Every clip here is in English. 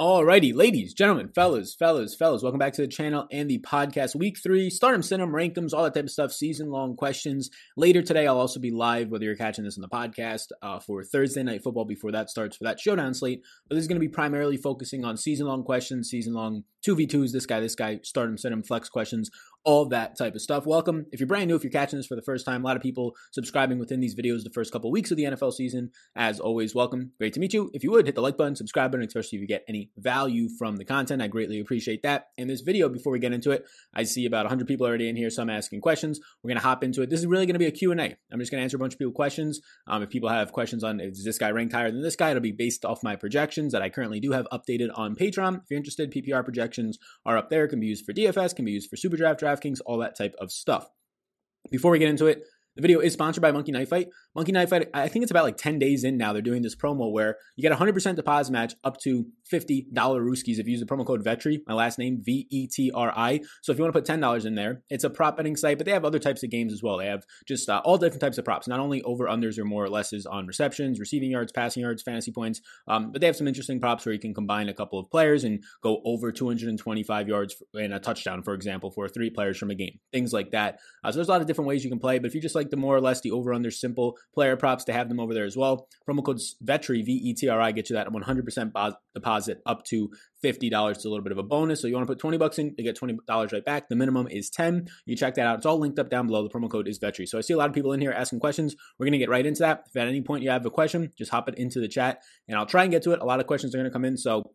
Alrighty, ladies, gentlemen, fellas, fellas, fellas, welcome back to the channel and the podcast. Week three, start them, sit them, rank them, all that type of stuff, season long questions. Later today, I'll also be live, whether you're catching this on the podcast, uh, for Thursday night football before that starts for that showdown slate. But this is going to be primarily focusing on season long questions, season long 2v2s, this guy, this guy, start them, sit them, flex questions, all that type of stuff. Welcome. If you're brand new, if you're catching this for the first time, a lot of people subscribing within these videos the first couple weeks of the NFL season. As always, welcome. Great to meet you. If you would, hit the like button, subscribe button, especially if you get any value from the content. I greatly appreciate that. In this video, before we get into it, I see about 100 people already in here, some asking questions. We're going to hop into it. This is really going to be a Q&A. I'm just going to answer a bunch of people questions. Um, if people have questions on is this guy ranked higher than this guy, it'll be based off my projections that I currently do have updated on Patreon. If you're interested, PPR projections are up there. Can be used for DFS, can be used for SuperDraft, DraftKings, all that type of stuff. Before we get into it, the video is sponsored by Monkey Knife Fight. Monkey Knife Fight, I think it's about like 10 days in now. They're doing this promo where you get 100% deposit match up to $50 Rooskies if you use the promo code VETRI, my last name, V E T R I. So if you want to put $10 in there, it's a prop betting site, but they have other types of games as well. They have just uh, all different types of props, not only over unders or more or lesses on receptions, receiving yards, passing yards, fantasy points, um, but they have some interesting props where you can combine a couple of players and go over 225 yards in a touchdown, for example, for three players from a game, things like that. Uh, so there's a lot of different ways you can play, but if you just like the more or less the over under simple player props to have them over there as well. Promo code VETRI, V E T R I, get you that 100% deposit up to $50. It's a little bit of a bonus. So you want to put 20 bucks in, you get $20 right back. The minimum is 10. You check that out. It's all linked up down below. The promo code is VETRI. So I see a lot of people in here asking questions. We're going to get right into that. If at any point you have a question, just hop it into the chat and I'll try and get to it. A lot of questions are going to come in. So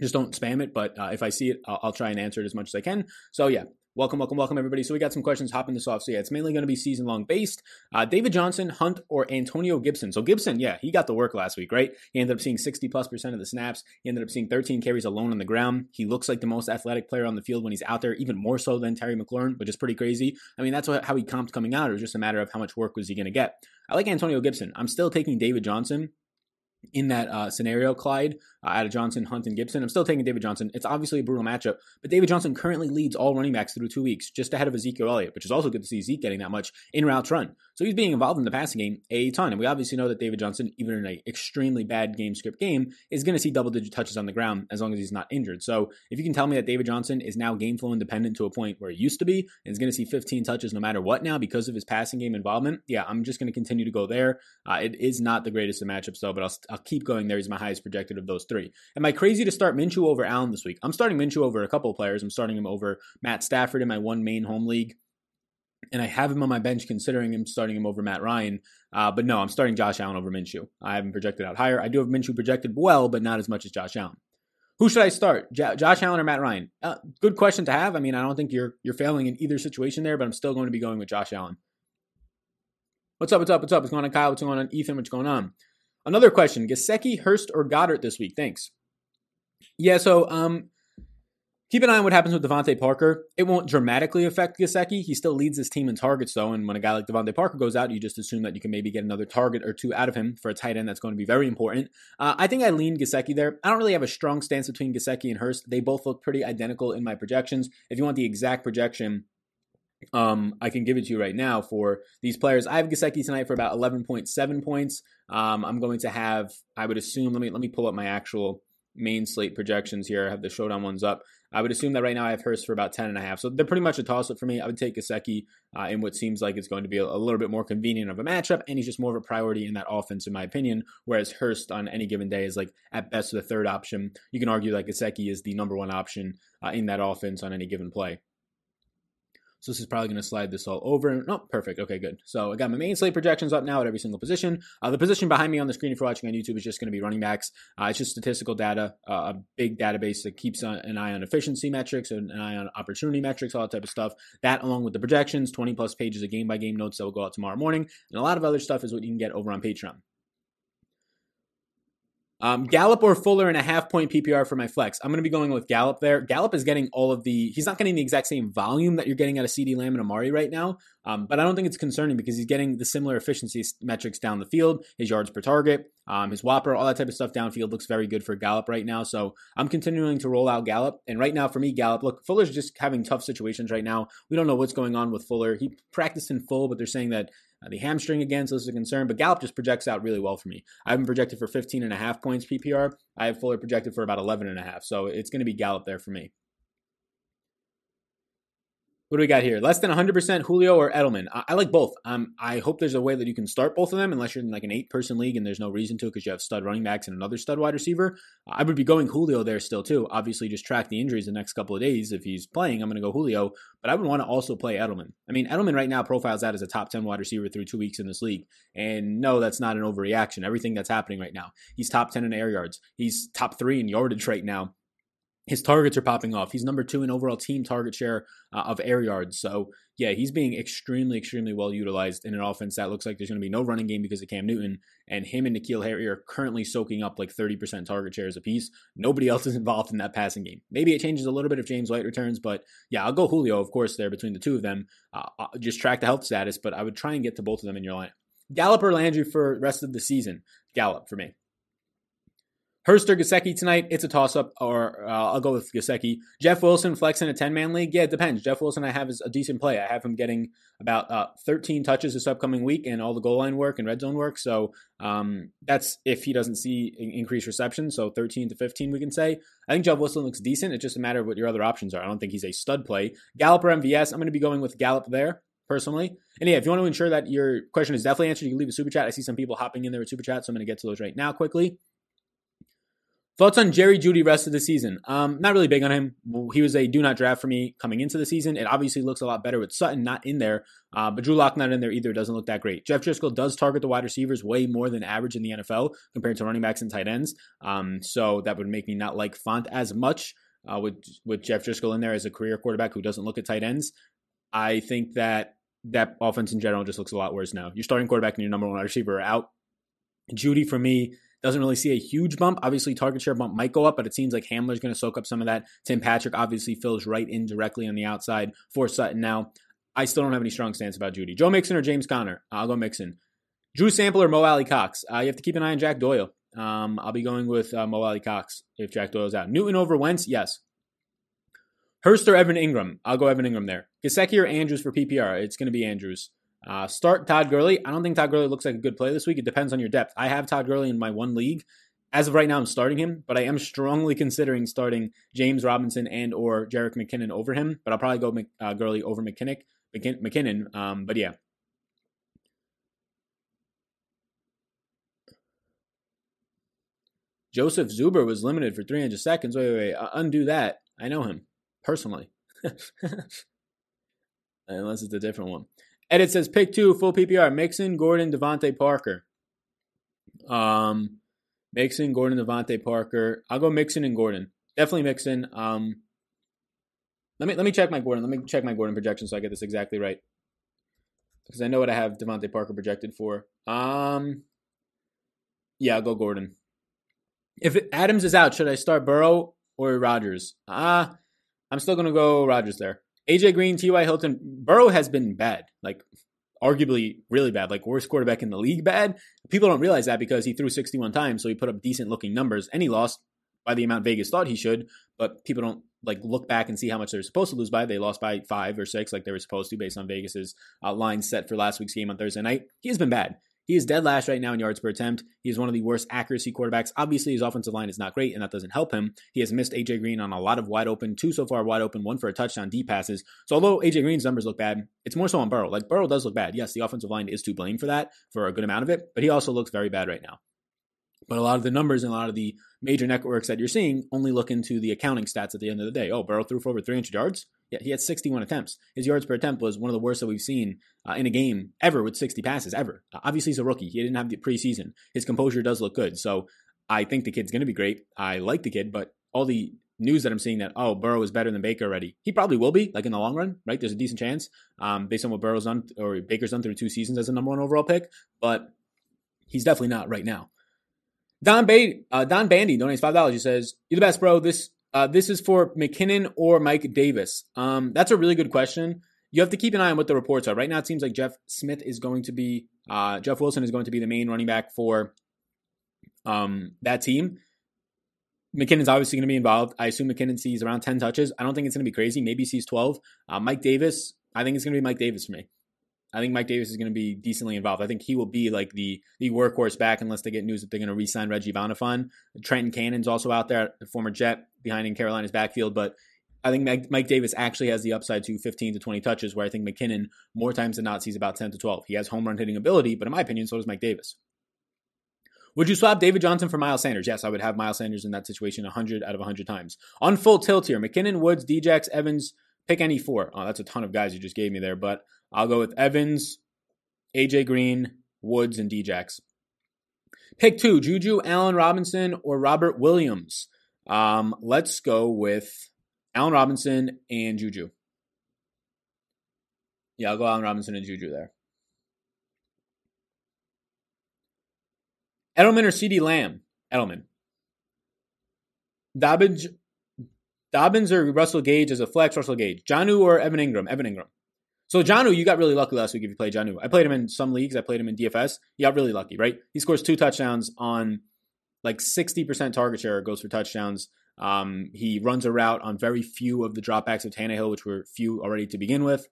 just don't spam it, but uh, if I see it, I'll, I'll, try and answer it as much as I can. So yeah, Welcome, welcome, welcome, everybody. So we got some questions hopping this off. So yeah, it's mainly going to be season long based. Uh, David Johnson, Hunt, or Antonio Gibson. So Gibson, yeah, he got the work last week, right? He ended up seeing 60 plus percent of the snaps. He ended up seeing 13 carries alone on the ground. He looks like the most athletic player on the field when he's out there, even more so than Terry McLaurin, which is pretty crazy. I mean, that's what, how he comped coming out. It was just a matter of how much work was he going to get. I like Antonio Gibson. I'm still taking David Johnson in that uh, scenario, Clyde, uh, out of Johnson, Hunt, and Gibson. I'm still taking David Johnson. It's obviously a brutal matchup, but David Johnson currently leads all running backs through two weeks, just ahead of Ezekiel Elliott, which is also good to see Zeke getting that much in routes run. So he's being involved in the passing game a ton. And we obviously know that David Johnson, even in an extremely bad game script game, is going to see double digit touches on the ground as long as he's not injured. So if you can tell me that David Johnson is now game flow independent to a point where he used to be and is going to see 15 touches no matter what now because of his passing game involvement, yeah, I'm just going to continue to go there. Uh, it is not the greatest of matchups though, but I'll, I'll keep going there. He's my highest projected of those three. Am I crazy to start Minshew over Allen this week? I'm starting Minshew over a couple of players. I'm starting him over Matt Stafford in my one main home league and I have him on my bench considering him starting him over Matt Ryan. Uh, but no, I'm starting Josh Allen over Minshew. I haven't projected out higher. I do have Minshew projected well, but not as much as Josh Allen. Who should I start, J- Josh Allen or Matt Ryan? Uh, good question to have. I mean, I don't think you're you're failing in either situation there, but I'm still going to be going with Josh Allen. What's up? What's up? What's up? What's going on, Kyle? What's going on, Ethan? What's going on? Another question: Gesicki, Hurst, or Goedert this week? Thanks. Yeah, so um, Keep an eye on what happens with DeVante Parker. It won't dramatically affect Gesicki. He still leads his team in targets, though. And when a guy like DeVante Parker goes out, you just assume that you can maybe get another target or two out of him for a tight end. That's going to be very important. Uh, I think I lean Gesicki there. I don't really have a strong stance between Gesicki and Hurst. They both look pretty identical in my projections. If you want the exact projection, um, I can give it to you right now for these players. I have Gesicki tonight for about 11.7 points. Um, I'm going to have, I would assume, let me let me pull up my actual main slate projections here. I have the showdown ones up. I would assume that right now I have Hurst for about 10 and a half. So they're pretty much a toss up for me. I would take Gesicki uh, in what seems like it's going to be a, a, little bit more convenient of a matchup, and he's just more of a priority in that offense, in my opinion. Whereas Hurst on any given day is like at best the third option. You can argue that Gesicki is the number one option uh, in that offense on any given play. So this is probably going to slide this all over. No, perfect. Okay, good. So I got my main slate projections up now at every single position. Uh, the position behind me on the screen if you're watching on YouTube is just going to be running backs. Uh, it's just statistical data, uh, a big database that keeps an eye on efficiency metrics and an eye on opportunity metrics, all that type of stuff. That along with the projections, 20 plus pages of game by game notes that will go out tomorrow morning. And a lot of other stuff is what you can get over on Patreon. Um, Gallup or Fuller in a half point PPR for my flex. I'm going to be going with Gallup there. Gallup is getting all of the, he's not getting the exact same volume that you're getting out of CD Lamb and Amari right now, um, but I don't think it's concerning because he's getting the similar efficiency metrics down the field, his yards per target, um, his WOPR, all that type of stuff downfield looks very good for Gallup right now. So I'm continuing to roll out Gallup. And right now for me, Gallup, look, Fuller's just having tough situations right now. We don't know what's going on with Fuller. He practiced in full, but they're saying that Uh, the hamstring again, so this is a concern, but Gallup just projects out really well for me. I have him projected for 15 and a half points PPR. I have Fuller projected for about 11 and a half, so it's going to be Gallup there for me. What do we got here? Less than 100% Julio or Edelman. I, I like both. Um, I hope there's a way that you can start both of them, unless you're in like an eight-person league and there's no reason to because you have stud running backs and another stud wide receiver. I would be going Julio there still too. Obviously, just track the injuries the next couple of days. If he's playing, I'm going to go Julio, but I would want to also play Edelman. I mean, Edelman right now profiles out as a top 10 wide receiver through two weeks in this league, and no, that's not an overreaction. Everything that's happening right now, he's top 10 in air yards. He's top three in yardage right now his targets are popping off. He's number two in overall team target share uh, of air yards. So, yeah, he's being extremely, extremely well utilized in an offense that looks like there's going to be no running game because of Cam Newton. And him and N'Keal Harry are currently soaking up like 30% target shares apiece. Nobody else is involved in that passing game. Maybe it changes a little bit if James White returns, but yeah, I'll go Julio, of course, there between the two of them. Uh, uh just track the health status, but I would try and get to both of them in your line. Gallup or Landry for rest of the season? Gallup for me. Hurst or tonight, it's a toss up, or uh, I'll go with Gesicki. Jeff Wilson flexing a 10 man league. Yeah, it depends. Jeff Wilson, I have is a decent play. I have him getting about uh, 13 touches this upcoming week and all the goal line work and red zone work. So um, that's if he doesn't see increased reception. So 13 to 15, we can say. I think Jeff Wilson looks decent. It's just a matter of what your other options are. I don't think he's a stud play. Gallup or MVS, I'm going to be going with Gallup there personally. And yeah, if you want to ensure that your question is definitely answered, you can leave a super chat. I see some people hopping in there with super chat, so I'm going to get to those right now quickly. Thoughts on Jerry Jeudy rest of the season? Um, not really big on him. He was a do not draft for me coming into the season. It obviously looks a lot better with Sutton not in there, uh, but Drew Lock not in there either doesn't look that great. Jeff Driskel does target the wide receivers way more than average in the NFL compared to running backs and tight ends. Um, so that would make me not like Fant as much uh, with with Jeff Driskel in there as a career quarterback who doesn't look at tight ends. I think that that offense in general just looks a lot worse now. Your starting quarterback and your number one receiver are out. Jeudy for me doesn't really see a huge bump. Obviously, target share bump might go up, but it seems like Hamler's going to soak up some of that. Tim Patrick obviously fills right in directly on the outside for Sutton now. I still don't have any strong stance about Jeudy. Joe Mixon or James Conner? I'll go Mixon. Drew Sample or Mo Alie-Cox? Uh, you have to keep an eye on Jack Doyle. Um, I'll be going with uh, Mo Alie-Cox if Jack Doyle's out. Newton over Wentz? Yes. Hurst or Evan Engram? I'll go Evan Engram there. Gesicki or Andrews for PPR? It's going to be Andrews. Uh, start Todd Gurley. I don't think Todd Gurley looks like a good play this week. It depends on your depth. I have Todd Gurley in my one league. As of right now, I'm starting him, but I am strongly considering starting James Robinson and or Jerick McKinnon over him. But I'll probably go Mc, uh, Gurley over McKinnon. McKinnon. Um, but yeah. Joseph Zuber was limited for 300 seconds. Wait, wait, wait. Uh, undo that. I know him personally. Unless it's a different one. Edit says pick two, full PPR. Mixon, Gordon, DeVante Parker. Um, Mixon, Gordon, DeVante Parker. I'll go Mixon and Gordon. Definitely Mixon. Um, let me let me check my Gordon. Let me check my Gordon projection so I get this exactly right. Because I know what I have DeVante Parker projected for. Um, yeah, I'll go Gordon. If it, Adams is out, should I start Burrow or Rodgers? Ah, uh, I'm still gonna go Rodgers there. AJ Green, T.Y. Hilton, Burrow has been bad, like arguably really bad, like worst quarterback in the league bad. People don't realize that because he threw 61 times, so he put up decent looking numbers and he lost by the amount Vegas thought he should, but people don't like look back and see how much they're supposed to lose by. They lost by five or six, like they were supposed to, based on Vegas's uh, line set for last week's game on Thursday night. He has been bad. He is dead last right now in yards per attempt. He is one of the worst accuracy quarterbacks. Obviously, his offensive line is not great, and that doesn't help him. He has missed AJ Green on a lot of wide open, two so far wide open, one for a touchdown deep passes. So although AJ Green's numbers look bad, it's more so on Burrow. Like Burrow does look bad. Yes, the offensive line is to blame for that for a good amount of it, but he also looks very bad right now. But a lot of the numbers and a lot of the major networks that you're seeing only look into the accounting stats at the end of the day. Oh, Burrow threw for over 300 yards. Yeah, he had 61 attempts. His yards per attempt was one of the worst that we've seen uh, in a game ever with 60 passes ever. Uh, obviously, he's a rookie. He didn't have the preseason. His composure does look good. So I think the kid's going to be great. I like the kid, but all the news that I'm seeing that oh Burrow is better than Baker already. He probably will be like in the long run, right? There's a decent chance um, based on what Burrow's done or Baker's done through two seasons as a number one overall pick, but he's definitely not right now. Don Bay, uh, Don Bandy donates five dollars. He says, "You're the best, bro. This uh, this is for McKinnon or Mike Davis. Um, that's a really good question. You have to keep an eye on what the reports are. Right now, it seems like Jeff Smith is going to be, uh, Jeff Wilson is going to be the main running back for um, that team. McKinnon's obviously going to be involved. I assume McKinnon sees around 10 touches. I don't think it's going to be crazy. Maybe he sees 12. Uh, Mike Davis, I think it's going to be Mike Davis for me. I think Mike Davis is going to be decently involved. I think he will be like the the workhorse back unless they get news that they're going to re-sign Reggie Bonnafon. Trenton Cannon's also out there, the former Jet behind in Carolina's backfield, but I think Mike Davis actually has the upside to 15 to 20 touches, where I think McKinnon more times than not sees about 10 to 12. He has home run hitting ability, but in my opinion, so does Mike Davis. Would you swap David Johnson for Miles Sanders? Yes, I would have Miles Sanders in that situation 100 out of 100 times. On full tilt here, McKinnon, Woods, Djax, Evans, pick any four. Oh, that's a ton of guys you just gave me there, but I'll go with Evans, AJ Green, Woods, and Djax. Pick two, Juju, Allen Robinson, or Robert Williams. Um, let's go with Allen Robinson and Juju. Yeah, I'll go Allen Robinson and Juju there. Edelman or CD Lamb? Edelman. Dobbins, Dobbins or Russell Gage as a flex, Russell Gage. Jonnu or Evan Engram? Evan Engram. So Jonnu, you got really lucky last week if you played Jonnu. I played him in some leagues. I played him in DFS. You got really lucky, right? He scores two touchdowns on like 60% target share goes for touchdowns. Um, he runs a route on very few of the dropbacks of Tannehill, which were few already to begin with.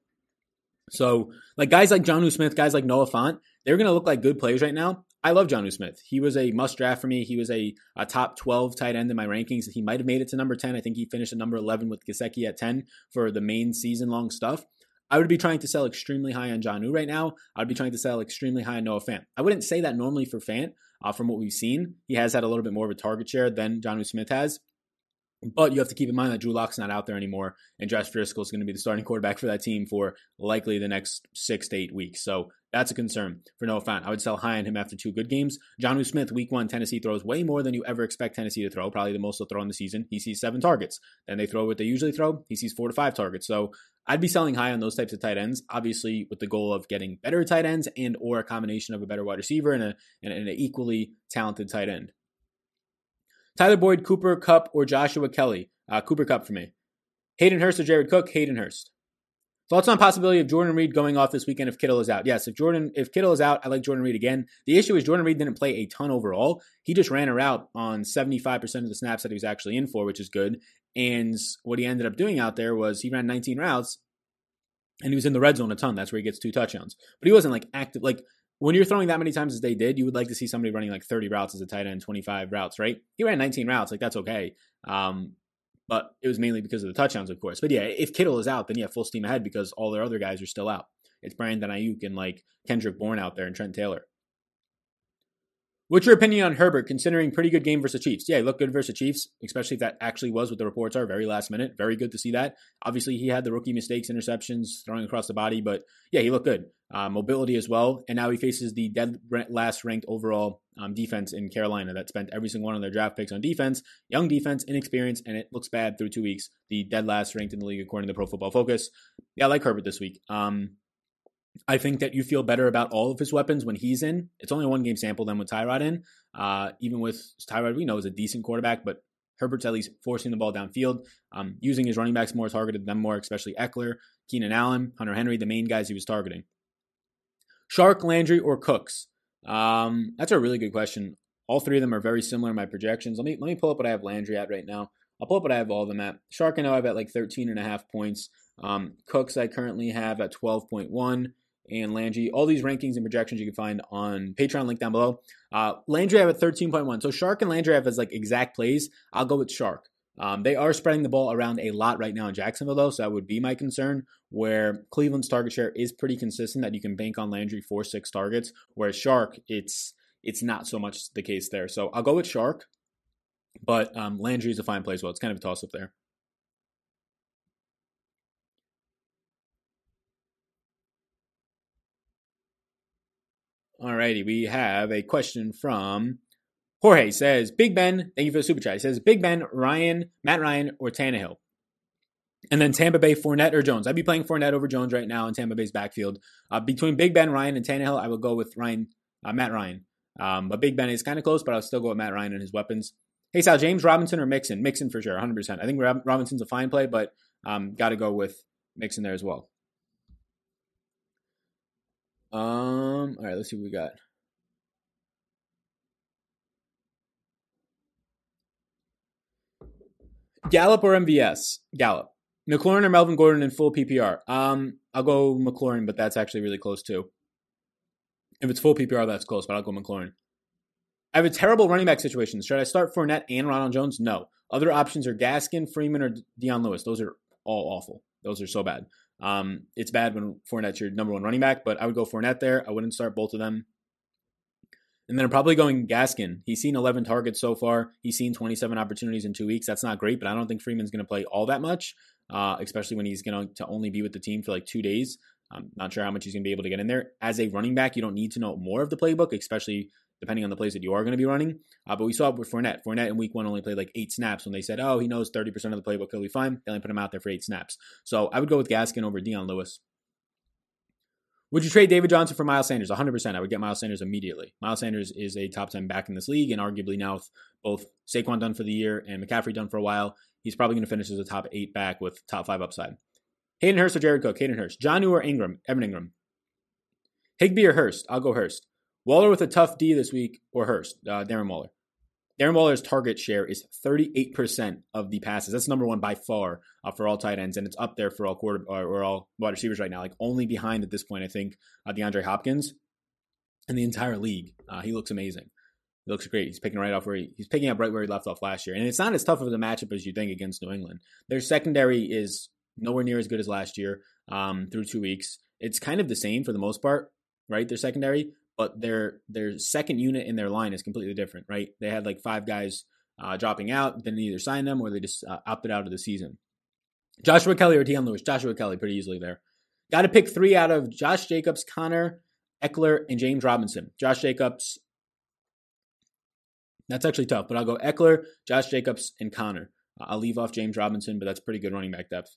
So, like guys like Jonnu Smith, guys like Noah Fant, they're going to look like good players right now. I love Jonnu Smith. He was a must draft for me. He was a, a top 12 tight end in my rankings. He might have made it to number 10. I think he finished at number 11 with Gesicki at 10 for the main season long stuff. I would be trying to sell extremely high on Jonnu right now. I'd be trying to sell extremely high on Noah Fant. I wouldn't say that normally for Fant. Uh, from what we've seen, he has had a little bit more of a target share than Jonnu Smith has. But you have to keep in mind that Drew Lock's not out there anymore, and Josh Driskel is going to be the starting quarterback for that team for likely the next six to eight weeks. So that's a concern for Noah Fant. I would sell high on him after two good games. Jonnu Smith, week one, Tennessee throws way more than you ever expect Tennessee to throw, probably the most they'll throw in the season. He sees seven targets. Then they throw what they usually throw. He sees four to five targets. So I'd be selling high on those types of tight ends, obviously with the goal of getting better tight ends and or a combination of a better wide receiver and, a, and an equally talented tight end. Tyler Boyd, Cooper Kupp, or Joshua Kelley. Uh, Cooper Kupp for me. Hayden Hurst or Jared Cook? Hayden Hurst. Thoughts on possibility of Jordan Reed going off this weekend if Kittle is out? Yes, if Jordan if Kittle is out, I like Jordan Reed again. The issue is Jordan Reed didn't play a ton overall. He just ran a route on 75% of the snaps that he was actually in for, which is good. And what he ended up doing out there was he ran 19 routes and he was in the red zone a ton. That's where he gets two touchdowns. But he wasn't like active like when you're throwing that many times as they did, you would like to see somebody running like 30 routes as a tight end, 25 routes, right? He ran 19 routes, like that's okay. Um, but it was mainly because of the touchdowns, of course. But yeah, if Kittle is out, then yeah, full steam ahead because all their other guys are still out. It's Brandon Aiyuk and like Kendrick Bourne out there and Trent Taylor. What's your opinion on Herbert, considering pretty good game versus Chiefs? Yeah, he looked good versus Chiefs, especially if that actually was what the reports are. Very last minute. Very good to see that. Obviously, he had the rookie mistakes, interceptions, throwing across the body, but yeah, he looked good. Uh, mobility as well. And now he faces the dead last ranked overall um, defense in Carolina that spent every single one of their draft picks on defense. Young defense, inexperienced, and it looks bad through two weeks. The dead last ranked in the league according to Pro Football Focus. Yeah, I like Herbert this week. Um, I think that you feel better about all of his weapons when he's in. It's only one game sample than with Tyrod in. Uh, even with Tyrod, we know is a decent quarterback, but Herbert's at least forcing the ball downfield, um, using his running backs more, targeted them more, especially Ekeler, Keenan Allen, Hunter Henry, the main guys he was targeting. Chark, Landry, or Cooks? Um, that's a really good question. All three of them are very similar in my projections. Let me let me pull up what I have Landry at right now. I'll pull up what I have all of them at. Chark, I know I have at like 13 and a half points. Um, Cooks, I currently have at 12.1 and Landry. All these rankings and projections you can find on Patreon, link down below. Uh, Landry I have at 13.1. So Chark and Landry have as like exact plays. I'll go with Chark. Um, they are spreading the ball around a lot right now in Jacksonville, though, so that would be my concern. Where Cleveland's target share is pretty consistent, that you can bank on Landry for six targets, whereas Chark, it's it's not so much the case there. So I'll go with Chark, but um, Landry is a fine play as well. It's kind of a toss up there. Alrighty, we have a question from Jorge says, Big Ben, thank you for the super chat. He says, Big Ben, Ryan, Matt Ryan, or Tannehill. And then Tampa Bay, Fournette or Jones. I'd be playing Fournette over Jones right now in Tampa Bay's backfield. Uh, between Big Ben, Ryan, and Tannehill, I will go with Ryan, uh, Matt Ryan. Um, but Big Ben is kind of close, but I'll still go with Matt Ryan and his weapons. Hey, Sal, James Robinson or Mixon? Mixon for sure, 100%. I think Robinson's a fine play, but um, got to go with Mixon there as well. Um, all right, let's see what we got. Gallup or MVS? Gallup. McLaurin or Melvin Gordon in full PPR. Um, I'll go McLaurin, but that's actually really close too. If it's full PPR, that's close, but I'll go McLaurin. I have a terrible running back situation. Should I start Fournette and Ronald Jones? No. Other options are Gaskin, Freeman, or Dion Lewis. Those are all awful. Those are so bad. Um, it's bad when Fournette's your number one running back, but I would go Fournette there. I wouldn't start both of them. And then I'm probably going Gaskin. He's seen 11 targets so far. He's seen 27 opportunities in two weeks. That's not great, but I don't think Freeman's going to play all that much, uh, especially when he's going to only be with the team for like two days. I'm not sure how much he's going to be able to get in there. As a running back, you don't need to know more of the playbook, especially depending on the plays that you are going to be running. Uh, but we saw it with Fournette. Fournette in week one only played like eight snaps when they said, oh, he knows 30% of the playbook, he'll be fine. They only put him out there for eight snaps. So I would go with Gaskin over Dion Lewis. Would you trade David Johnson for Miles Sanders? 100%. I would get Miles Sanders immediately. Miles Sanders is a top 10 back in this league, and arguably now with both Saquon done for the year and McCaffrey done for a while, he's probably going to finish as a top eight back with top five upside. Hayden Hurst or Jared Cook? Hayden Hurst. Jonnu or Engram? Evan Engram. Higbee or Hurst? I'll go Hurst. Waller with a tough D this week or Hurst? Uh, Darren Waller. Darren Waller's target share is 38% of the passes. That's number one by far uh, for all tight ends, and it's up there for all quarter or, or, all wide receivers right now. Like only behind at this point, I think uh, DeAndre Hopkins in the entire league. Uh, he looks amazing. He looks great. He's picking right off where he, he's picking up right where he left off last year, and it's not as tough of a matchup as you think against New England. Their secondary is nowhere near as good as last year um, through two weeks. It's kind of the same for the most part, right? Their secondary, but their their second unit in their line is completely different, right? They had like five guys uh, dropping out, then either sign them or they just uh, opted out of the season. Joshua Kelley or Dion Lewis? Joshua Kelley, pretty easily there. Got to pick three out of Josh Jacobs, Conner, Ekeler, and James Robinson. Josh Jacobs, that's actually tough, but I'll go Ekeler, Josh Jacobs, and Conner. I'll leave off James Robinson, but that's pretty good running back depth.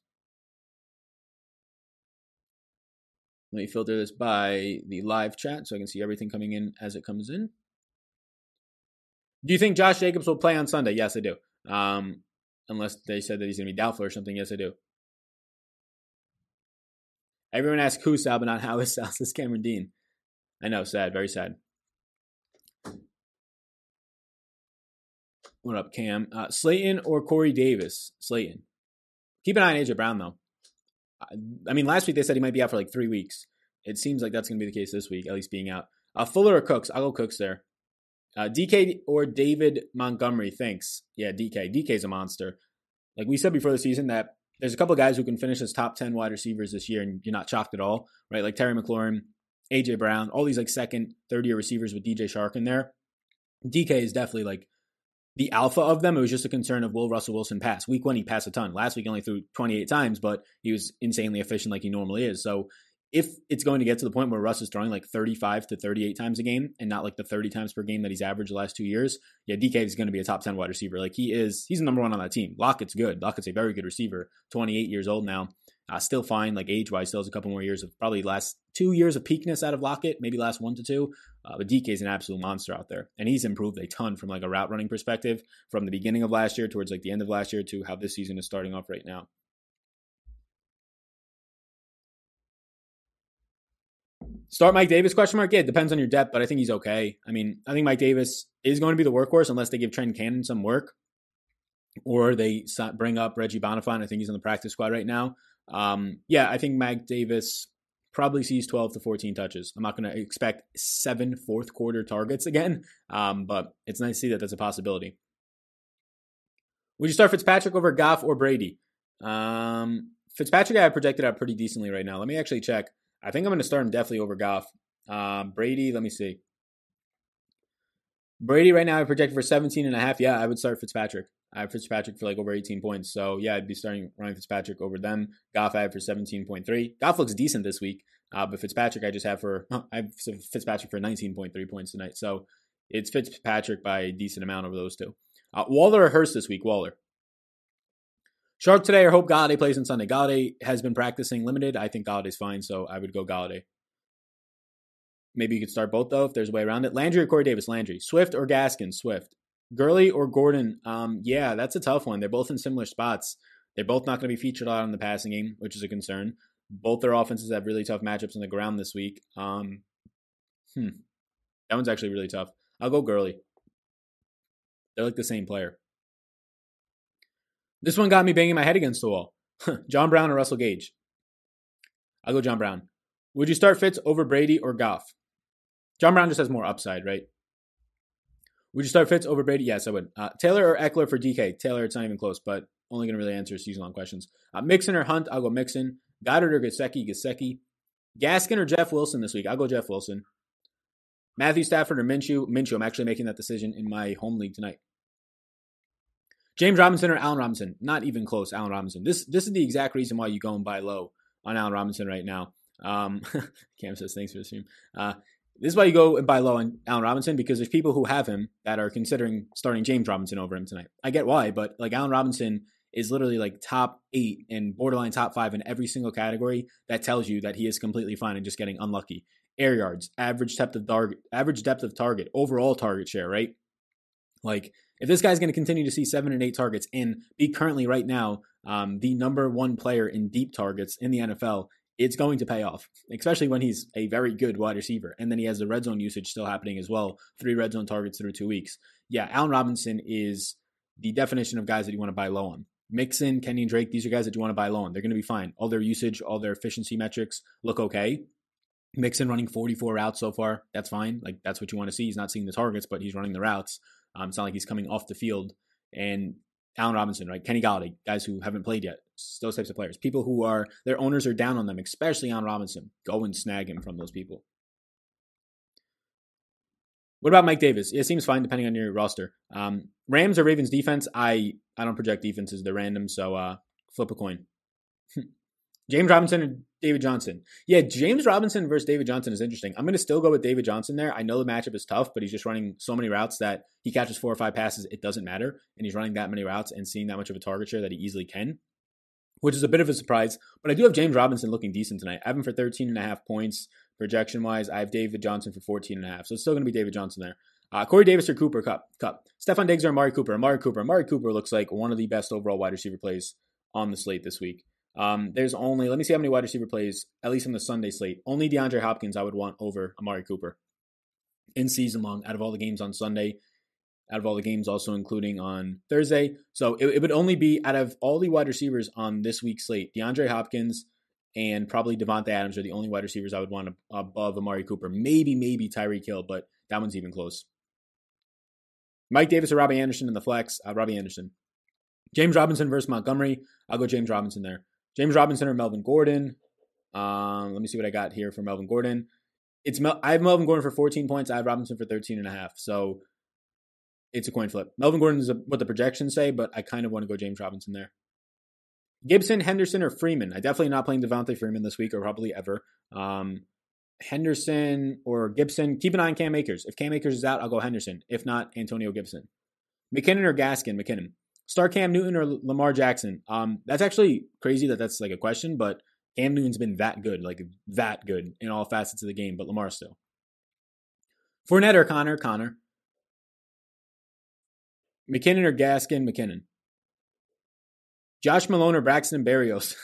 Let me filter this by the live chat so I can see everything coming in as it comes in. Do you think Josh Jacobs will play on Sunday? Yes, I do. Um, unless they said that he's going to be doubtful or something. Yes, I do. Everyone asks who Sal, but not how is Sal. This Cameron Dean. I know, sad, very sad. What up, Cam? Uh, Slayton or Corey Davis? Slayton. Keep an eye on AJ Brown though. I mean, last week they said he might be out for like three weeks. It seems like that's going to be the case this week, at least being out. Uh, Fuller or Cooks? I'll go Cooks there. Uh, DK or David Montgomery? Thanks. Yeah, DK. DK's a monster. Like we said before the season, that there's a couple guys who can finish as top 10 wide receivers this year, and you're not shocked at all, right? Like Terry McLaurin, AJ Brown, all these like second, third year receivers with DJ Chark in there. DK is definitely like the alpha of them. It was just a concern of will Russell Wilson pass. Week one, he passed a ton. Last week, he only threw 28 times, but he was insanely efficient like he normally is. So if it's going to get to the point where Russ is throwing like 35 to 38 times a game and not like the 30 times per game that he's averaged the last two years, yeah, DK is going to be a top 10 wide receiver. Like he is, he's the number one on that team. Lockett's good. Lockett's a very good receiver, 28 years old now. Uh, still fine, like age wise, still has a couple more years of probably last two years of peakness out of Lockett, maybe last one to two. Uh, but DK is an absolute monster out there, and he's improved a ton from like a route running perspective from the beginning of last year towards like the end of last year to how this season is starting off right now. Start Mike Davis? Question mark. Yeah, it depends on your depth, but I think he's okay. I mean, I think Mike Davis is going to be the workhorse unless they give Trent Cannon some work, or they bring up Reggie Bonnafon. I think he's on the practice squad right now. Um, yeah, I think Mike Davis probably sees 12 to 14 touches. I'm not going to expect seven fourth quarter targets again, um, but it's nice to see that that's a possibility. Would you start Fitzpatrick over Goff or Brady? Um, Fitzpatrick, I projected out pretty decently right now. Let me actually check. I think I'm going to start him definitely over Goff. Um, Brady, let me see. Brady right now I projected for 17 and a half. Yeah, I would start Fitzpatrick. I have Fitzpatrick for like over 18 points. So yeah, I'd be starting Ryan Fitzpatrick over them. Goff I have for 17.3. Goff looks decent this week, uh, but Fitzpatrick I just have for I have Fitzpatrick for 19.3 points tonight. So it's Fitzpatrick by a decent amount over those two. Uh, Waller or Hurst this week? Waller. Chark today or hope Golladay plays on Sunday. Golladay has been practicing limited. I think Golladay's fine, so I would go Golladay. Maybe you could start both though if there's a way around it. Landry or Corey Davis? Landry. Swift or Gaskin? Swift. Gurley or Gordon? Um, yeah, that's a tough one. They're both in similar spots. They're both not going to be featured a lot in the passing game, which is a concern. Both their offenses have really tough matchups on the ground this week. Um, hmm, that one's actually really tough. I'll go Gurley. They're like the same player. This one got me banging my head against the wall. John Brown or Russell Gage? I'll go John Brown. Would you start Fitz over Brady or Goff? John Brown just has more upside, right? Would you start Fitz over Brady? Yes, I would. Uh, Taylor or Ekeler for DK? Taylor, it's not even close, but only going to really answer season long questions. Uh, Mixon or Hunt? I'll go Mixon. Goedert or Gesicki? Gesicki. Gaskin or Jeff Wilson this week? I'll go Jeff Wilson. Matthew Stafford or Minshew? Minshew. I'm actually making that decision in my home league tonight. James Robinson or Allen Robinson? Not even close. Allen Robinson. This this is the exact reason why you go and buy low on Allen Robinson right now. Um, Cam says thanks for the stream. Uh, this is why you go and buy low on Allen Robinson because there's people who have him that are considering starting James Robinson over him tonight. I get why, but like Allen Robinson is literally like top eight and borderline top five in every single category that tells you that he is completely fine and just getting unlucky. Air yards, average depth of target, average depth of target, overall target share, right? Like if this guy's going to continue to see seven and eight targets and be currently right now um, the number one player in deep targets in the NFL, it's going to pay off, especially when he's a very good wide receiver. And then he has the red zone usage still happening as well. Three red zone targets through two weeks. Yeah, Allen Robinson is the definition of guys that you want to buy low on. Mixon, Kenny, and Drake, these are guys that you want to buy low on. They're going to be fine. All their usage, all their efficiency metrics look okay. Mixon running 44 routes so far. That's fine. Like, that's what you want to see. He's not seeing the targets, but he's running the routes. Um, it's not like he's coming off the field. And Allen Robinson, right? Kenny Golladay, guys who haven't played yet. Those types of players. People who are, their owners are down on them, especially on Robinson. Go and snag him from those people. What about Mike Davis? It seems fine depending on your roster. Um, Rams or Ravens defense? I I don't project defenses; they're random. So uh, flip a coin. James Robinson and David Johnson. Yeah, James Robinson versus David Johnson is interesting. I'm going to still go with David Johnson there. I know the matchup is tough, but he's just running so many routes that he catches four or five passes. It doesn't matter. And he's running that many routes and seeing that much of a target share that he easily can, which is a bit of a surprise. But I do have James Robinson looking decent tonight. I have him for 13 and a half points projection wise. I have David Johnson for 14 and a half. So it's still going to be David Johnson there. Uh, Corey Davis or Cooper Cup. Kupp. Stefon Diggs or Amari Cooper. Amari Cooper. Amari Cooper looks like one of the best overall wide receiver plays on the slate this week. Um, there's only let me see how many wide receiver plays at least on the Sunday slate. Only DeAndre Hopkins I would want over Amari Cooper in season long out of all the games on Sunday, out of all the games also including on Thursday. So it, it would only be out of all the wide receivers on this week's slate, DeAndre Hopkins and probably Davante Adams are the only wide receivers I would want above Amari Cooper. Maybe maybe Tyreek Hill, but that one's even close. Mike Davis or Robbie Anderson in the flex. Uh, Robbie Anderson. James Robinson versus Montgomery. I'll go James Robinson there. James Robinson or Melvin Gordon. Um, let me see what I got here for Melvin Gordon. It's Mel- I have Melvin Gordon for 14 points. I have Robinson for 13 and a half. So it's a coin flip. Melvin Gordon is what the projections say, but I kind of want to go James Robinson there. Gibson, Henderson, or Freeman. I definitely not playing Devonta Freeman this week or probably ever. Um, Henderson or Gibson. Keep an eye on Cam Akers. If Cam Akers is out, I'll go Henderson. If not, Antonio Gibson. McKinnon or Gaskin? McKinnon. Star Cam Newton or Lamar Jackson? Um, that's actually crazy that that's like a question, but Cam Newton's been that good, like that good in all facets of the game, but Lamar still. Fournette or Conner? Conner. McKinnon or Gaskin? McKinnon. Josh Malone or Braxton Berrios?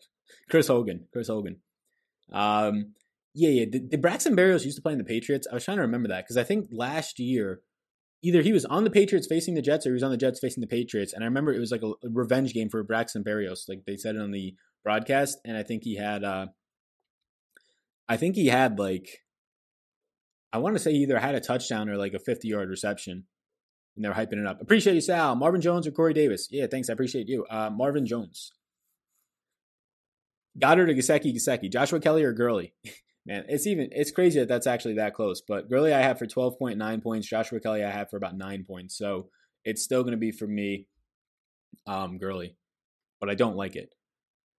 Chris Hogan. Chris Hogan. Um, yeah, yeah. Did, did Braxton Berrios used to play in the Patriots? I was trying to remember that because I think last year either he was on the Patriots facing the Jets or he was on the Jets facing the Patriots. And I remember it was like a, a revenge game for Braxton Berrios. Like they said it on the broadcast. And I think he had, uh, I think he had like, I want to say he either had a touchdown or like a 50 yard reception. And they're hyping it up. Appreciate you, Sal. Marvin Jones or Corey Davis? Yeah, thanks. I appreciate you. Uh, Marvin Jones. Goedert or Gesicki, Gesicki. Joshua Kelley or Gurley? man, it's even it's crazy that that's actually that close. But Gurley I have for twelve point nine points. Joshua Kelley I have for about nine points. So it's still going to be for me, um, Gurley, but I don't like it.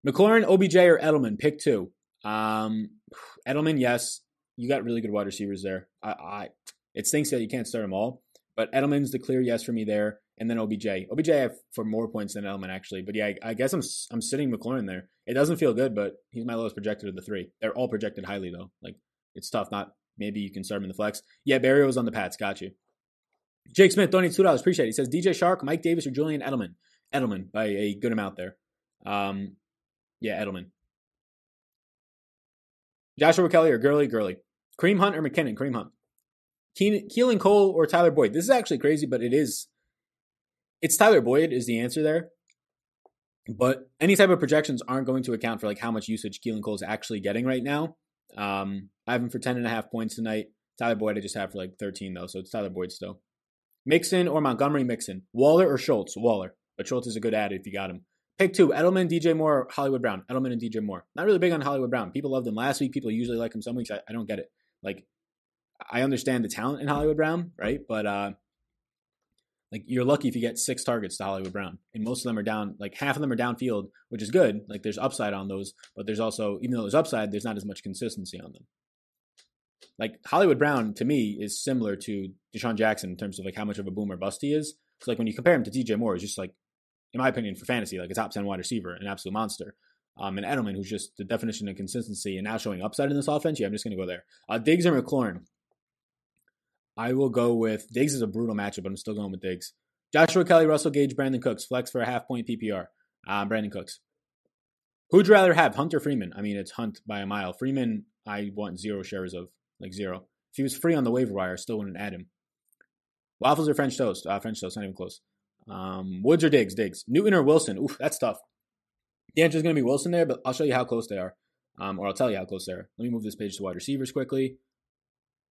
McLaurin, OBJ, or Edelman, pick two. Um, Edelman, yes, you got really good wide receivers there. I, I it stinks that you can't start them all, but Edelman's the clear yes for me there and then OBJ. OBJ I have for more points than Edelman actually, but yeah, I, I, guess I'm I'm sitting McLaurin there. It doesn't feel good, but he's my lowest projected of the three. They're all projected highly though. Like it's tough. Not maybe you can start him in the flex. Yeah, Barry was on the Pats. Got you. Jake Smith donates two dollars. Appreciate it. He says DJ Chark, Mike Davis, or Julian Edelman. Edelman by a good amount there. Um, yeah, Edelman. Joshua Kelley or Gurley, Gurley. Kareem Hunt or McKinnon, Kareem Hunt. Keelan Cole or Tyler Boyd. This is actually crazy, but it is it's Tyler Boyd is the answer there. But any type of projections aren't going to account for like how much usage Keelan Cole is actually getting right now. Um, I have him for 10 and a half points tonight. Tyler Boyd I just have for like 13 though, so it's Tyler Boyd still. Mixon or Montgomery Mixon. Waller or Schultz? Waller. But Schultz is a good ad if you got him. Pick two, Edelman, DJ Moore, Hollywood Brown. Edelman and DJ Moore. Not really big on Hollywood Brown. People loved him last week. People usually like him some weeks. I, I don't get it. Like, I understand the talent in Hollywood Brown, right? But uh, like you're lucky if you get six targets to Hollywood Brown, and most of them are down. Like half of them are downfield, which is good. Like there's upside on those, but there's also even though there's upside, there's not as much consistency on them. Like Hollywood Brown to me is similar to DeSean Jackson in terms of like how much of a boomer bust he is. So like when you compare him to DJ Moore, he's just like, in my opinion, for fantasy, like a top ten wide receiver, an absolute monster. Um, and Edelman, who's just the definition of consistency and now showing upside in this offense. Yeah, I'm just gonna go there. Uh, Diggs or McLaurin. I will go with Diggs is a brutal matchup, but I'm still going with Diggs. Joshua Kelley, Russell Gage, Brandin Cooks, flex for a half point PPR. Uh, Brandin Cooks. Who'd you rather have, Hunt or Freeman? I mean, it's Hunt by a mile. Freeman, I want zero shares of, like zero. If he was free on the waiver wire, I still wouldn't add him. Waffles or French toast? Uh, French toast, not even close. Um, Woods or Diggs? Diggs. Newton or Wilson? Oof, that's tough. The answer is going to be Wilson there, but I'll show you how close they are, um, or I'll tell you how close they are. Let me move this page to wide receivers quickly.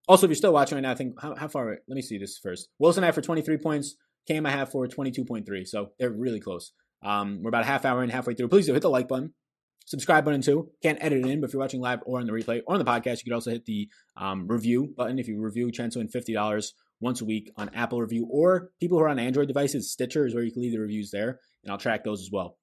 Also, if you're still watching right now, I think how, how far? Let me see this first. Wilson I have for 23 points. Cam I have for 22.3. So they're really close. Um, we're about a half hour and halfway through. Please do hit the like button, subscribe button too. Can't edit it in, but if you're watching live or on the replay or on the podcast, you could also hit the um, review button. If you review, chance to win fifty dollars once a week on Apple Review or people who are on Android devices. Stitcher is where you can leave the reviews there, and I'll track those as well.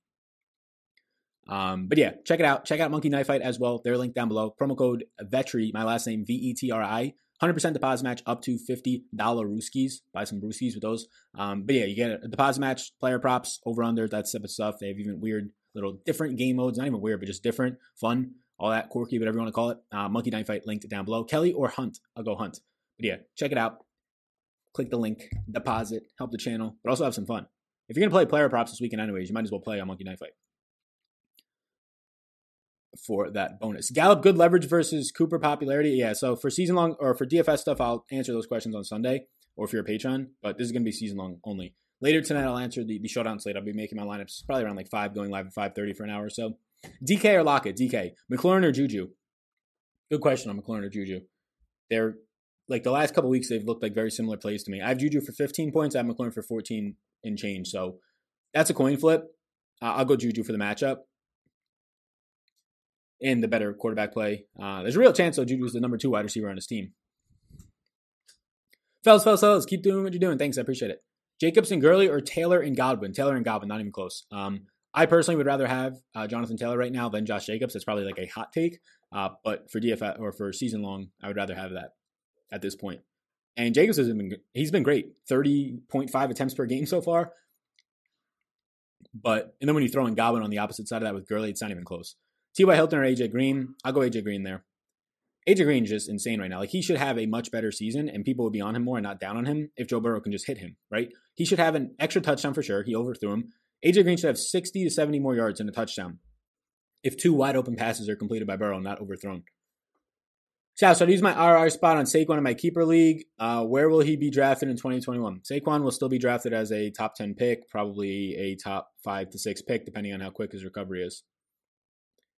Um, but yeah, check it out. Check out Monkey Knife Fight as well. They're linked down below. Promo code Vetri, my last name V E T R I. 100% deposit match up to $50 Rooskies. Buy some Brewskis with those. Um, but yeah, you get a deposit match, player props, over under, that type of stuff. They have even weird little different game modes. Not even weird, but just different, fun, all that quirky, whatever you want to call it. Uh, Monkey Knife Fight linked down below. Kelley or Hunt? I'll go Hunt. But yeah, check it out. Click the link, deposit, help the channel, but also have some fun. If you're going to play player props this weekend anyways, you might as well play on Monkey Knife Fight for that bonus. Gallup, good leverage versus Cooper popularity. Yeah, so for season long or for DFS stuff, I'll answer those questions on Sunday or if you're a patron, but this is going to be season long only. Later tonight, I'll answer the, the showdown slate. I'll be making my lineups probably around like 5, going live at 5.30 for an hour or so. DK or Lockett? DK. McLaurin or Juju? Good question on McLaurin or Juju. They're like the last couple weeks, they've looked like very similar plays to me. I have Juju for 15 points. I have McLaurin for 14 and change. So that's a coin flip. I'll go Juju for the matchup in the better quarterback play. Uh, there's a real chance though Juju's the number two wide receiver on his team. Fellas, fellas, fellas, keep doing what you're doing. Thanks, I appreciate it. Jacobs and Gurley or Taylor and Godwin? Taylor and Godwin, not even close. Um, I personally would rather have uh, Jonathan Taylor right now than Josh Jacobs. That's probably like a hot take. Uh, but for DFS or for season long, I would rather have that at this point. And Jacobs has been he's been great, thirty point five attempts per game so far. But and then when you throw in Godwin on the opposite side of that with Gurley, it's not even close. T.Y. Hilton or AJ Green? I'll go AJ Green there. AJ Green is just insane right now. Like he should have a much better season, and people would be on him more and not down on him if Joe Burrow can just hit him. Right? He should have an extra touchdown for sure. He overthrew him. AJ Green should have 60 to 70 more yards and a touchdown if two wide open passes are completed by Burrow, not overthrown. So, so I use my RR spot on Saquon in my keeper league. Uh, where will he be drafted in 2021? Saquon will still be drafted as a top 10 pick, probably a top five to six pick, depending on how quick his recovery is.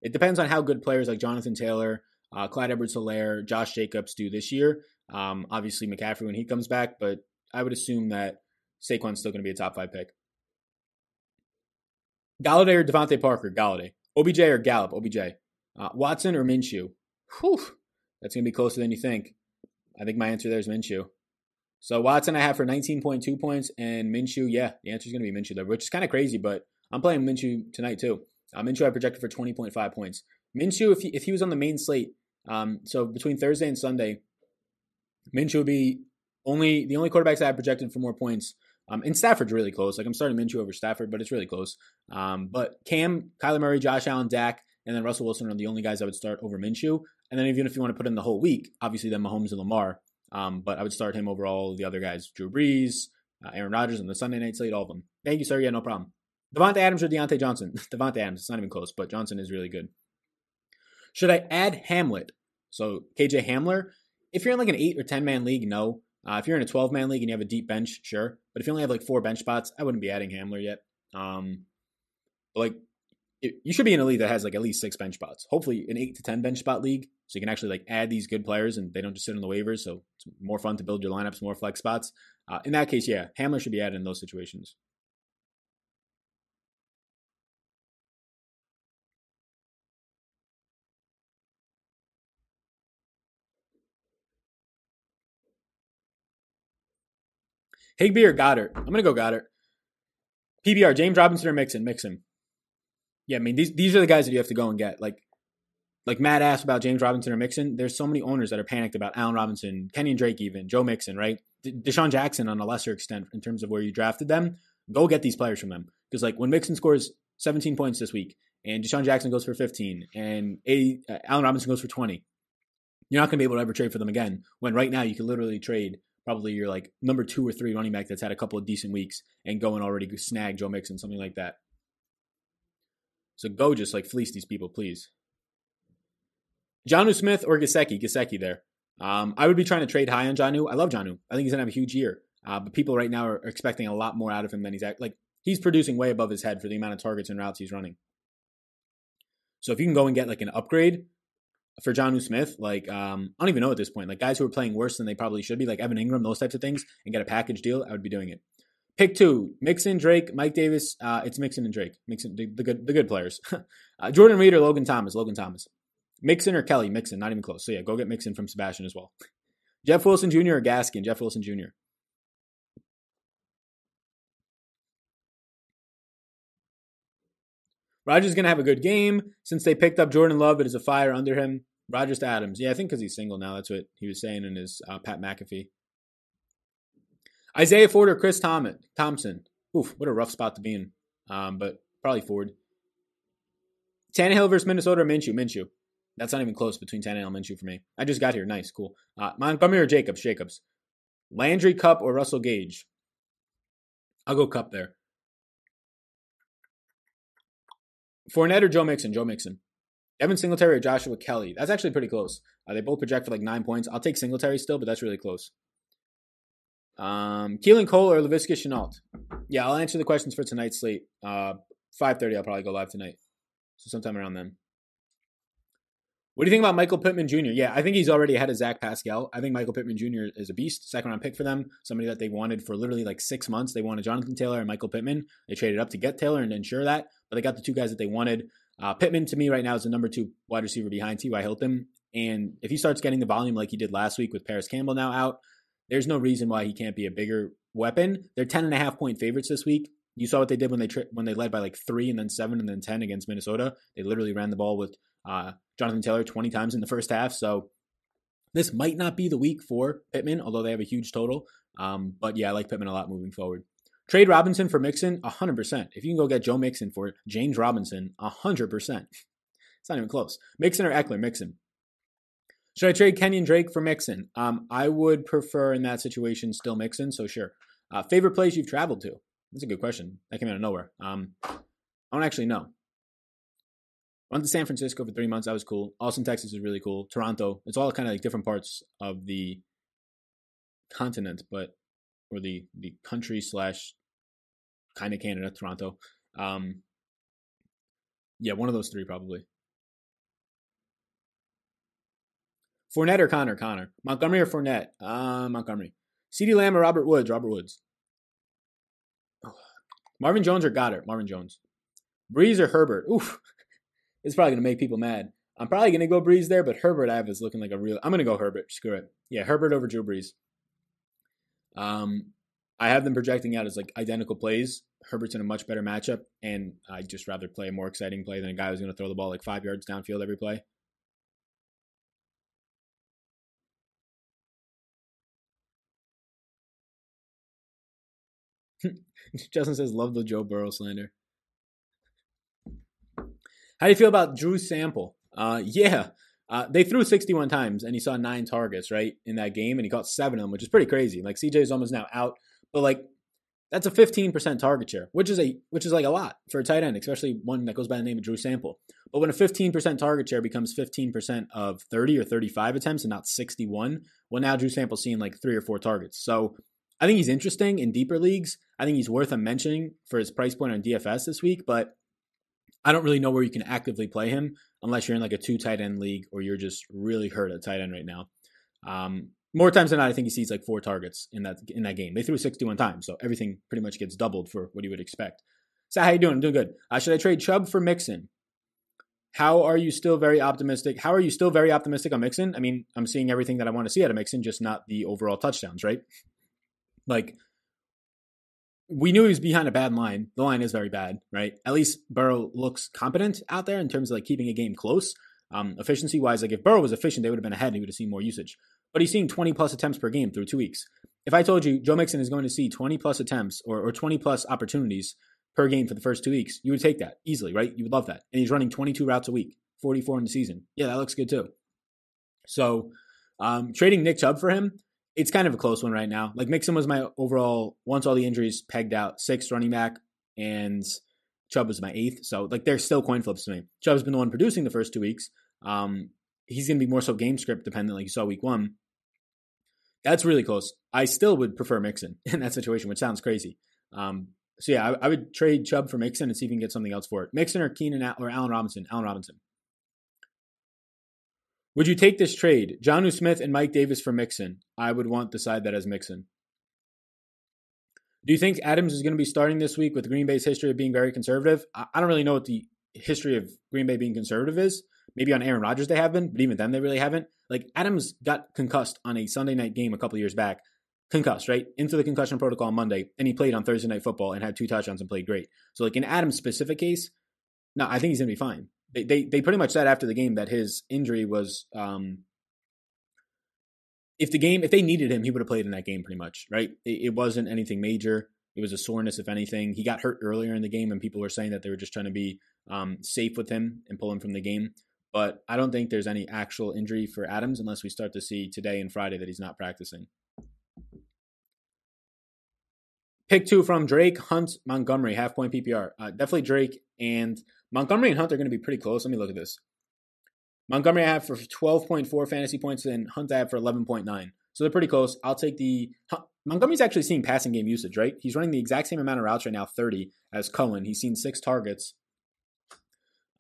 It depends on how good players like Jonathan Taylor, uh, Clyde Edwards-Helaire, Josh Jacobs do this year. Um, obviously, McCaffrey when he comes back, but I would assume that Saquon's still going to be a top five pick. Golladay or DeVante Parker? Golladay. OBJ or Gallup? OBJ. Uh, Watson or Minshew? Whew, that's going to be closer than you think. I think my answer there is Minshew. So Watson I have for 19.2 points, and Minshew, yeah, the answer is going to be Minshew there, which is kind of crazy, but I'm playing Minshew tonight too. Uh, Minshew I projected for 20.5 points. Minshew, if he, if he was on the main slate, um, so between Thursday and Sunday, Minshew would be only the only quarterbacks I have projected for more points. Um, and Stafford's really close. Like I'm starting Minshew over Stafford, but it's really close. Um, but Cam, Kyler Murray, Josh Allen, Dak, and then Russell Wilson are the only guys I would start over Minshew. And then even if you want to put in the whole week, obviously then Mahomes and Lamar. Um, but I would start him over all the other guys, Drew Brees, uh, Aaron Rodgers, and the Sunday night slate, all of them. Thank you, sir. Yeah, no problem. Davante Adams or Diontae Johnson? Davante Adams. It's not even close, but Johnson is really good. Should I add Hamlet? So KJ Hamler. If you're in like an eight or ten man league, no. Uh, if you're in a 12 man league and you have a deep bench, sure. But if you only have like four bench spots, I wouldn't be adding Hamler yet. Um, But like, it, you should be in a league that has like at least six bench spots. Hopefully, an eight to ten bench spot league, so you can actually like add these good players and they don't just sit on the waivers. So it's more fun to build your lineups, more flex spots. Uh, in that case, yeah, Hamler should be added in those situations. Higbee or Goedert? I'm gonna go Goedert. PBR, James Robinson or Mixon? Mixon. Yeah, I mean these these are the guys that you have to go and get. Like like Matt asked about James Robinson or Mixon. There's so many owners that are panicked about Allen Robinson, Kenyan Drake, even Joe Mixon, right? DeSean Jackson on a lesser extent in terms of where you drafted them. Go get these players from them because like when Mixon scores 17 points this week and DeSean Jackson goes for 15 and a, uh, Allen Robinson goes for 20, you're not going to be able to ever trade for them again. When right now you can literally trade probably your like number two or three running back that's had a couple of decent weeks and go and already snag Joe Mixon, something like that. So go just like fleece these people, please. Jonnu Smith or Gesicki? Gesicki there. Um, I would be trying to trade high on Jonnu. I love Jonnu. I think he's gonna have a huge year. Uh, but people right now are expecting a lot more out of him than he's at. Like he's producing way above his head for the amount of targets and routes he's running. So if you can go and get like an upgrade for Jonnu Smith, like um, I don't even know at this point, like guys who are playing worse than they probably should be, like Evan Engram, those types of things, and get a package deal, I would be doing it. Pick two: Mixon, Drake, Mike Davis. Uh, it's Mixon and Drake. Mixon, the, the good, the good players. uh, Jordan Reed or Logan Thomas. Logan Thomas. Mixon or Kelley? Mixon. Not even close. So yeah, go get Mixon from Sebastian as well. Jeff Wilson Jr. or Gaskin? Jeff Wilson Jr. Rodgers gonna have a good game since they picked up Jordan Love. It is a fire under him. Rodgers to Adams. Yeah, I think because he's single now. That's what he was saying in his uh, Pat McAfee. Isaiah Ford or Chris Thompson. Oof, what a rough spot to be in. Um, but probably Ford. Tannehill versus Minnesota or Minshew? Minshew. That's not even close between Tannehill and Minshew for me. I just got here. Nice, cool. Uh, Montgomery or Jacobs? Jacobs. Landry, Kupp or Russell Gage? I'll go Kupp there. Fournette or Joe Mixon? Joe Mixon. Evan Singletary or Joshua Kelley? That's actually pretty close. Uh, they both project for like nine points. I'll take Singletary still, but that's really close. Um, Keelan Cole or Laviska Shenault? Yeah, I'll answer the questions for tonight's slate. Uh, 5.30, I'll probably go live tonight. So sometime around then. What do you think about Michael Pittman Jr.? Yeah, I think he's already ahead of Zach Pascal. I think Michael Pittman Jr. is a beast. Second round pick for them. Somebody that they wanted for literally like six months. They wanted Jonathan Taylor and Michael Pittman. They traded up to get Taylor and ensure that, but they got the two guys that they wanted. Uh, Pittman to me right now is the number two wide receiver behind T.Y. Hilton. And if he starts getting the volume like he did last week with Parris Campbell now out, there's no reason why he can't be a bigger weapon. They're 10 and a half point favorites this week. You saw what they did when they tri- when they led by like three and then seven and then 10 against Minnesota. They literally ran the ball with uh, Jonathan Taylor 20 times in the first half. So this might not be the week for Pittman, although they have a huge total. Um, but yeah, I like Pittman a lot moving forward. Trade Robinson for Mixon, 100%. If you can go get Joe Mixon for James Robinson, 100%. It's not even close. Mixon or Ekeler? Mixon. Should I trade Kenyan Drake for Mixon? Um, I would prefer in that situation still Mixon, so sure. Uh, favorite place you've traveled to? That's a good question. That came out of nowhere. Um, I don't actually know. Went to San Francisco for three months. That was cool. Austin, Texas is really cool. Toronto. It's all kind of like different parts of the continent, but or the the country slash kind of Canada, Toronto. Um, yeah, one of those three probably. Fournette or Conner? Conner. Montgomery or Fournette? Uh, Montgomery. CeeDee Lamb or Robert Woods? Robert Woods. Marvin Jones or Goedert? Marvin Jones. Brees or Herbert? Oof. It's probably going to make people mad. I'm probably going to go Brees there, but Herbert I have is looking like a real. I'm going to go Herbert. Screw it. Yeah, Herbert over Drew Brees. Um, I have them projecting out as like identical plays. Herbert's in a much better matchup, and I'd just rather play a more exciting play than a guy who's going to throw the ball like five yards downfield every play. Justin says, "Love the Joe Burrow slander." How do you feel about Drew Sample? Uh, yeah, uh, they threw 61 times and he saw nine targets, right, in that game, and he caught seven of them, which is pretty crazy. Like CJ Uzomah now out, but like that's a 15% target share, which is a which is like a lot for a tight end, especially one that goes by the name of Drew Sample. But when a 15% target share becomes 15% of 30 or 35 attempts and not 61, well now Drew Sample's seeing like three or four targets. So I think he's interesting in deeper leagues. I think he's worth a mentioning for his price point on DFS this week, but I don't really know where you can actively play him unless you're in like a two tight end league or you're just really hurt at tight end right now. Um, more times than not, I think he sees like four targets in that in that game. They threw 61 times, so everything pretty much gets doubled for what you would expect. So how are you doing? I'm doing good. Uh, should I trade Chubb for Mixon? How are you still very optimistic? How are you still very optimistic on Mixon? I mean, I'm seeing everything that I want to see out of Mixon, just not the overall touchdowns, right? Like we knew he was behind a bad line. The line is very bad, right? At least Burrow looks competent out there in terms of like keeping a game close. Um, efficiency wise, like if Burrow was efficient, they would have been ahead and he would have seen more usage. But he's seeing 20 plus attempts per game through two weeks. If I told you Joe Mixon is going to see 20 plus attempts or, or 20 plus opportunities per game for the first two weeks, you would take that easily, right? You would love that. And he's running 22 routes a week, 44 in the season. Yeah, that looks good too. So um, trading Nick Chubb for him, it's kind of a close one right now. Like Mixon was my overall once all the injuries pegged out sixth running back, and Chubb was my eighth. So like they're still coin flips to me. Chubb's been the one producing the first two weeks. Um, he's going to be more so game script dependent, like you saw week one. That's really close. I still would prefer Mixon in that situation, which sounds crazy. Um, so yeah, I, I, would trade Chubb for Mixon and see if we can get something else for it. Mixon or Keenan or Allen Robinson. Allen Robinson. Would you take this trade, Jonnu Smith and Mike Davis for Mixon? I would want the side that has Mixon. Do you think Adams is going to be starting this week with Green Bay's history of being very conservative? I don't really know what the history of Green Bay being conservative is. Maybe on Aaron Rodgers they have been, but even then they really haven't. Like Adams got concussed on a Sunday night game a couple years back, concussed right into the concussion protocol on Monday, and he played on Thursday night football and had two touchdowns and played great. So like in Adams' specific case, no, I think he's gonna be fine they, they, they pretty much said after the game that his injury was um, if the game if they needed him he would have played in that game pretty much right? It, it, wasn't anything major. It was a soreness if anything. He got hurt earlier in the game and people were saying that they were just trying to be um, safe with him and pull him from the game. But i don't think there's any actual injury for adams unless we start to see today and friday that he's not practicing. Pick two from drake hunt montgomery half point ppr uh, definitely drake and Montgomery and Hunt are going to be pretty close. Let me look at this. Montgomery I have for 12.4 fantasy points and Hunt I have for 11.9. So they're pretty close. I'll take the. Montgomery's actually seeing passing game usage, right? He's running the exact same amount of routes right now, 30, as Cohen. He's seen six targets.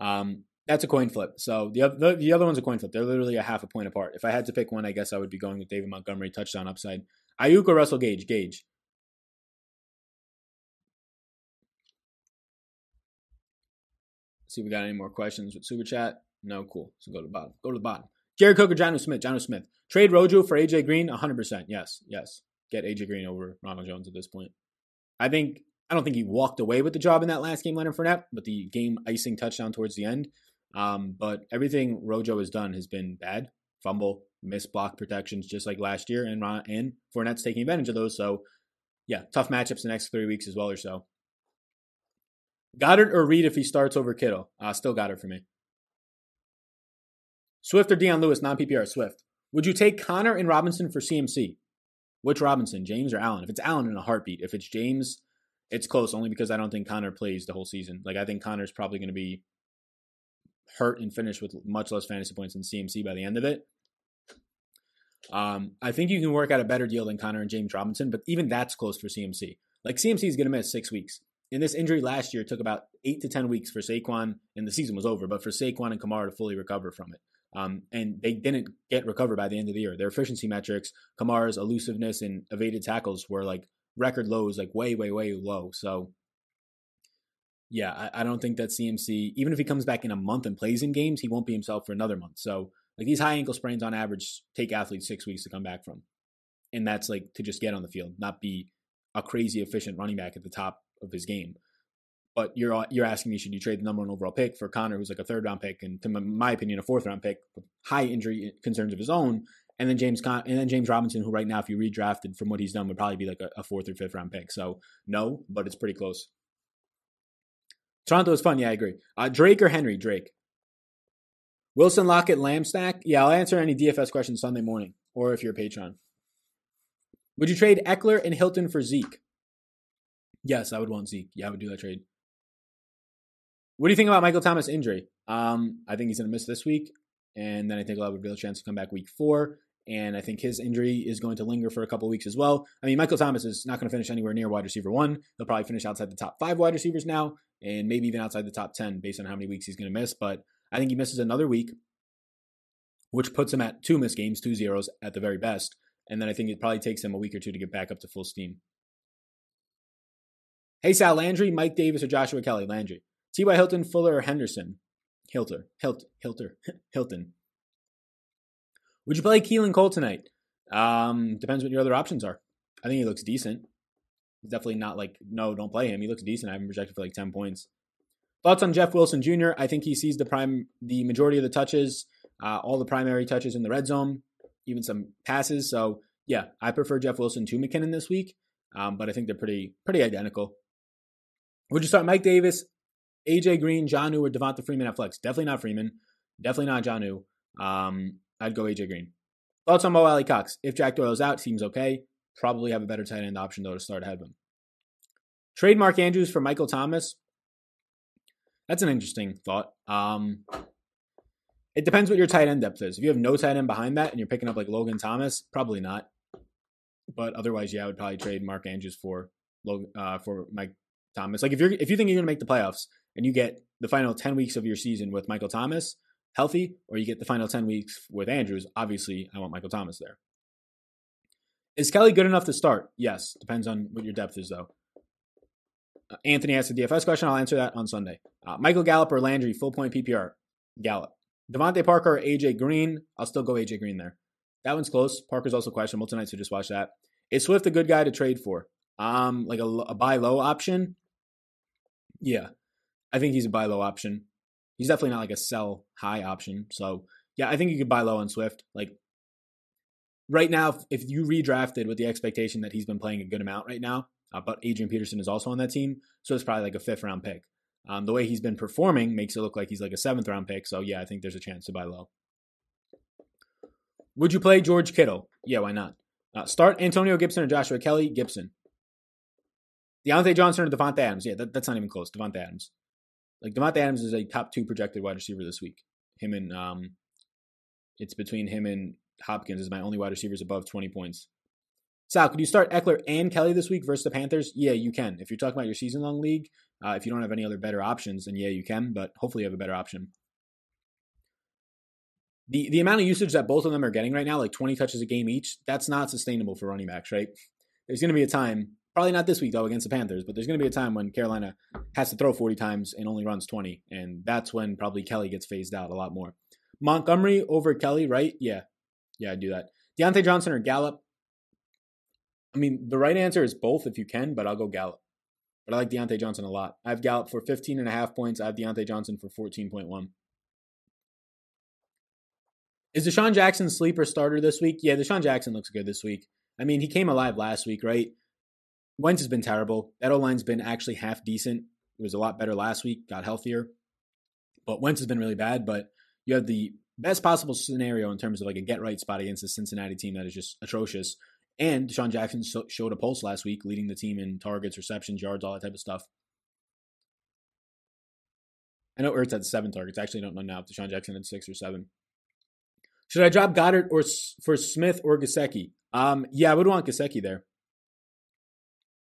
Um, that's a coin flip. So the, the the other one's a coin flip. They're literally a half a point apart. If I had to pick one, I guess I would be going with David Montgomery touchdown upside. Aiyuk or Russell Gage? Gage. See if we got any more questions with Super Chat. No, cool. So go to the bottom. Go to the bottom. Jared Cook or Jonnu Smith? Jonnu Smith. Trade Rojo for AJ Green? 100%. Yes, yes. Get AJ Green over Ronald Jones at this point. I think, I don't think he walked away with the job in that last game, Leonard Fournette, but the game icing touchdown towards the end. Um, but everything Rojo has done has been bad. Fumble, missed block protections, just like last year, and Ron, and Fournette's taking advantage of those. So, yeah, tough matchups the next three weeks as well or so. Goedert or Reed if he starts over Kittle? Uh, still Goedert for me. Swift or Dion Lewis, non PPR, Swift. Would you take Conner and Robinson for CMC? Which Robinson, James or Allen? If it's Allen in a heartbeat, if it's James, it's close only because I don't think Conner plays the whole season. Like I think Conner's probably going to be hurt and finished with much less fantasy points than CMC by the end of it. Um, I think you can work out a better deal than Conner and James Robinson, but even that's close for CMC. Like CMC is going to miss six weeks. And this injury last year took about eight to 10 weeks for Saquon, and the season was over, but for Saquon and Kamara to fully recover from it. Um, and they didn't get recovered by the end of the year. Their efficiency metrics, Kamara's elusiveness and evaded tackles were like record lows, like way, way, way low. So, yeah, I, I don't think that CMC, even if he comes back in a month and plays in games, he won't be himself for another month. So, like these high ankle sprains on average take athletes six weeks to come back from. And that's like to just get on the field, not be a crazy efficient running back at the top of his game. But you're you're asking me, should you trade the number one overall pick for Conner, who's like a third round pick, and to my opinion, a fourth round pick with high injury concerns of his own, and then James Con- and then James Robinson, who right now, if you redrafted from what he's done, would probably be like a, a fourth or fifth round pick. So no, but it's pretty close. Toronto is fun. Yeah, I agree. Uh, Drake or Henry? Drake. Wilson Lockett Lamb stack. Yeah, I'll answer any DFS questions Sunday morning, or if you're a patron. Would you trade Ekeler and Hilton for Zeke? Yes, I would want Zeke. Yeah, I would do that trade. What do you think about Michael Thomas' injury? Um, I think he's going to miss this week, and then I think he'll have a real chance to come back week four. And I think his injury is going to linger for a couple weeks as well. I mean, Michael Thomas is not going to finish anywhere near wide receiver one. He'll probably finish outside the top five wide receivers now. and maybe even outside the top 10 based on how many weeks he's going to miss. But I think he misses another week, which puts him at two missed games, two zeros at the very best. And then I think it probably takes him a week or two to get back up to full steam. Hey, Sal Landry, Mike Davis, or Joshua Kelley? Landry. T.Y. Hilton, Fuller, or Henderson? Hilter. Hilt, Hilter. Hilton. Would you play Keelan Cole tonight? Um, depends what your other options are. I think he looks decent. He's definitely not like, no, don't play him. He looks decent. I have him projected for like 10 points. Thoughts on Jeff Wilson Jr.? I think he sees the prime, the majority of the touches, uh, all the primary touches in the red zone, even some passes. So yeah, I prefer Jeff Wilson to McKinnon this week, um, but I think they're pretty pretty identical. Would you start Mike Davis, AJ Green, Jonnu, or Devonta Freeman at flex? Definitely not Freeman. Definitely not Jonnu. Um, I'd go AJ Green. Thoughts on Mo Alie-Cox? If Jack Doyle's out, seems okay. Probably have a better tight end option though to start ahead of him. Trade Mark Andrews for Michael Thomas. That's an interesting thought. Um, it depends what your tight end depth is. If you have no tight end behind that and you're picking up like Logan Thomas, probably not. But otherwise, yeah, I would probably trade Mark Andrews for uh, for Mike Thomas. Like if you're if you think you're going to make the playoffs and you get the final ten weeks of your season with Michael Thomas healthy, or you get the final ten weeks with Andrews, obviously I want Michael Thomas there. Is Kelley good enough to start? Yes. Depends on what your depth is, though. Uh, Anthony asked the DFS question. I'll answer that on Sunday. Uh, Michael Gallup or Landry, full point PPR. Gallup. DeVante Parker or AJ Green. I'll still go AJ Green there. That one's close. Parker's also questionable tonight, so just watch that. Is Swift a good guy to trade for? Um, like a, a buy low option? Yeah, I think he's a buy low option. He's definitely not like a sell high option. So yeah, I think you could buy low on Swift. Like right now, if you redrafted with the expectation that he's been playing a good amount right now, uh, but Adrian Peterson is also on that team, so it's probably like a fifth round pick. Um, the way he's been performing makes it look like he's like a seventh round pick. So yeah, I think there's a chance to buy low. Would you play George Kittle? Yeah, why not? Uh, start Antonio Gibson or Joshua Kelley? Gibson. Diontae Johnson or Davante Adams? Yeah, that, that's not even close. Davante Adams. Like Davante Adams is a top two projected wide receiver this week. Him and um, it's between him and Hopkins is my only wide receivers above 20 points. Sal, could you start Ekeler and Kelley this week versus the Panthers? Yeah, you can. If you're talking about your season long league, uh, if you don't have any other better options, then yeah, you can, but hopefully you have a better option. The, the amount of usage that both of them are getting right now, like 20 touches a game each, that's not sustainable for running backs, right? There's going to be a time, probably not this week though against the Panthers, but there's going to be a time when Carolina has to throw 40 times and only runs 20, and that's when probably Kelley gets phased out a lot more. Montgomery over Kelley, right? Yeah, yeah, I do that. Diontae Johnson or Gallup? I mean, the right answer is both if you can, but I'll go Gallup. But I like Diontae Johnson a lot. I have Gallup for 15 and a half points. I have Diontae Johnson for 14.1. Is DeSean Jackson sleeper starter this week? Yeah, DeSean Jackson looks good this week. I mean, he came alive last week, right? Wentz has been terrible. That O line's been actually half decent. It was a lot better last week, got healthier. But Wentz has been really bad. But you have the best possible scenario in terms of like a get right spot against the Cincinnati team that is just atrocious. And DeSean Jackson showed a pulse last week, leading the team in targets, receptions, yards, all that type of stuff. I know Ertz had seven targets. I actually don't know now if DeSean Jackson had six or seven. Should I drop Goedert or for Smith or Gesicki? Um, yeah, I would want Gesicki there.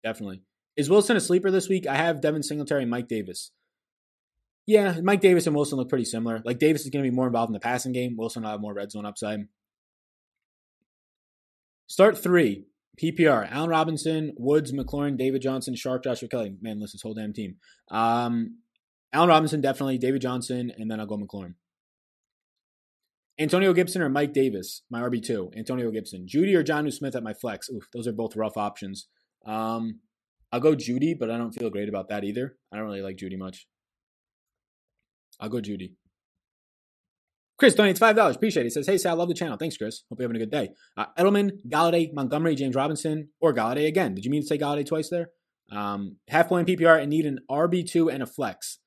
Definitely. Is Wilson a sleeper this week? I have Devin Singletary and Mike Davis. Yeah, Mike Davis and Wilson look pretty similar. Like Davis is going to be more involved in the passing game. Wilson will have more red zone upside. Start three. PPR. Allen Robinson, Woods, McLaurin, David Johnson, Chark, Joshua Kelley. Man, list this whole damn team. Um, Allen Robinson, definitely. David Johnson, and then I'll go McLaurin. Antonio Gibson or Mike Davis, my RB2. Antonio Gibson. Jeudy or Jonnu Smith at my flex. Oof, those are both rough options. Um, I'll go Jeudy, but I don't feel great about that either. I don't really like Jeudy much. I'll go Jeudy. Chris donates five dollars. Appreciate it. He says, "Hey Sal, love the channel. Thanks, Chris. Hope you're having a good day." Uh, Edelman, Golladay, Montgomery, James Robinson, or Golladay again. Did you mean to say Golladay twice there? Um, half point PPR and need an RB two and a flex.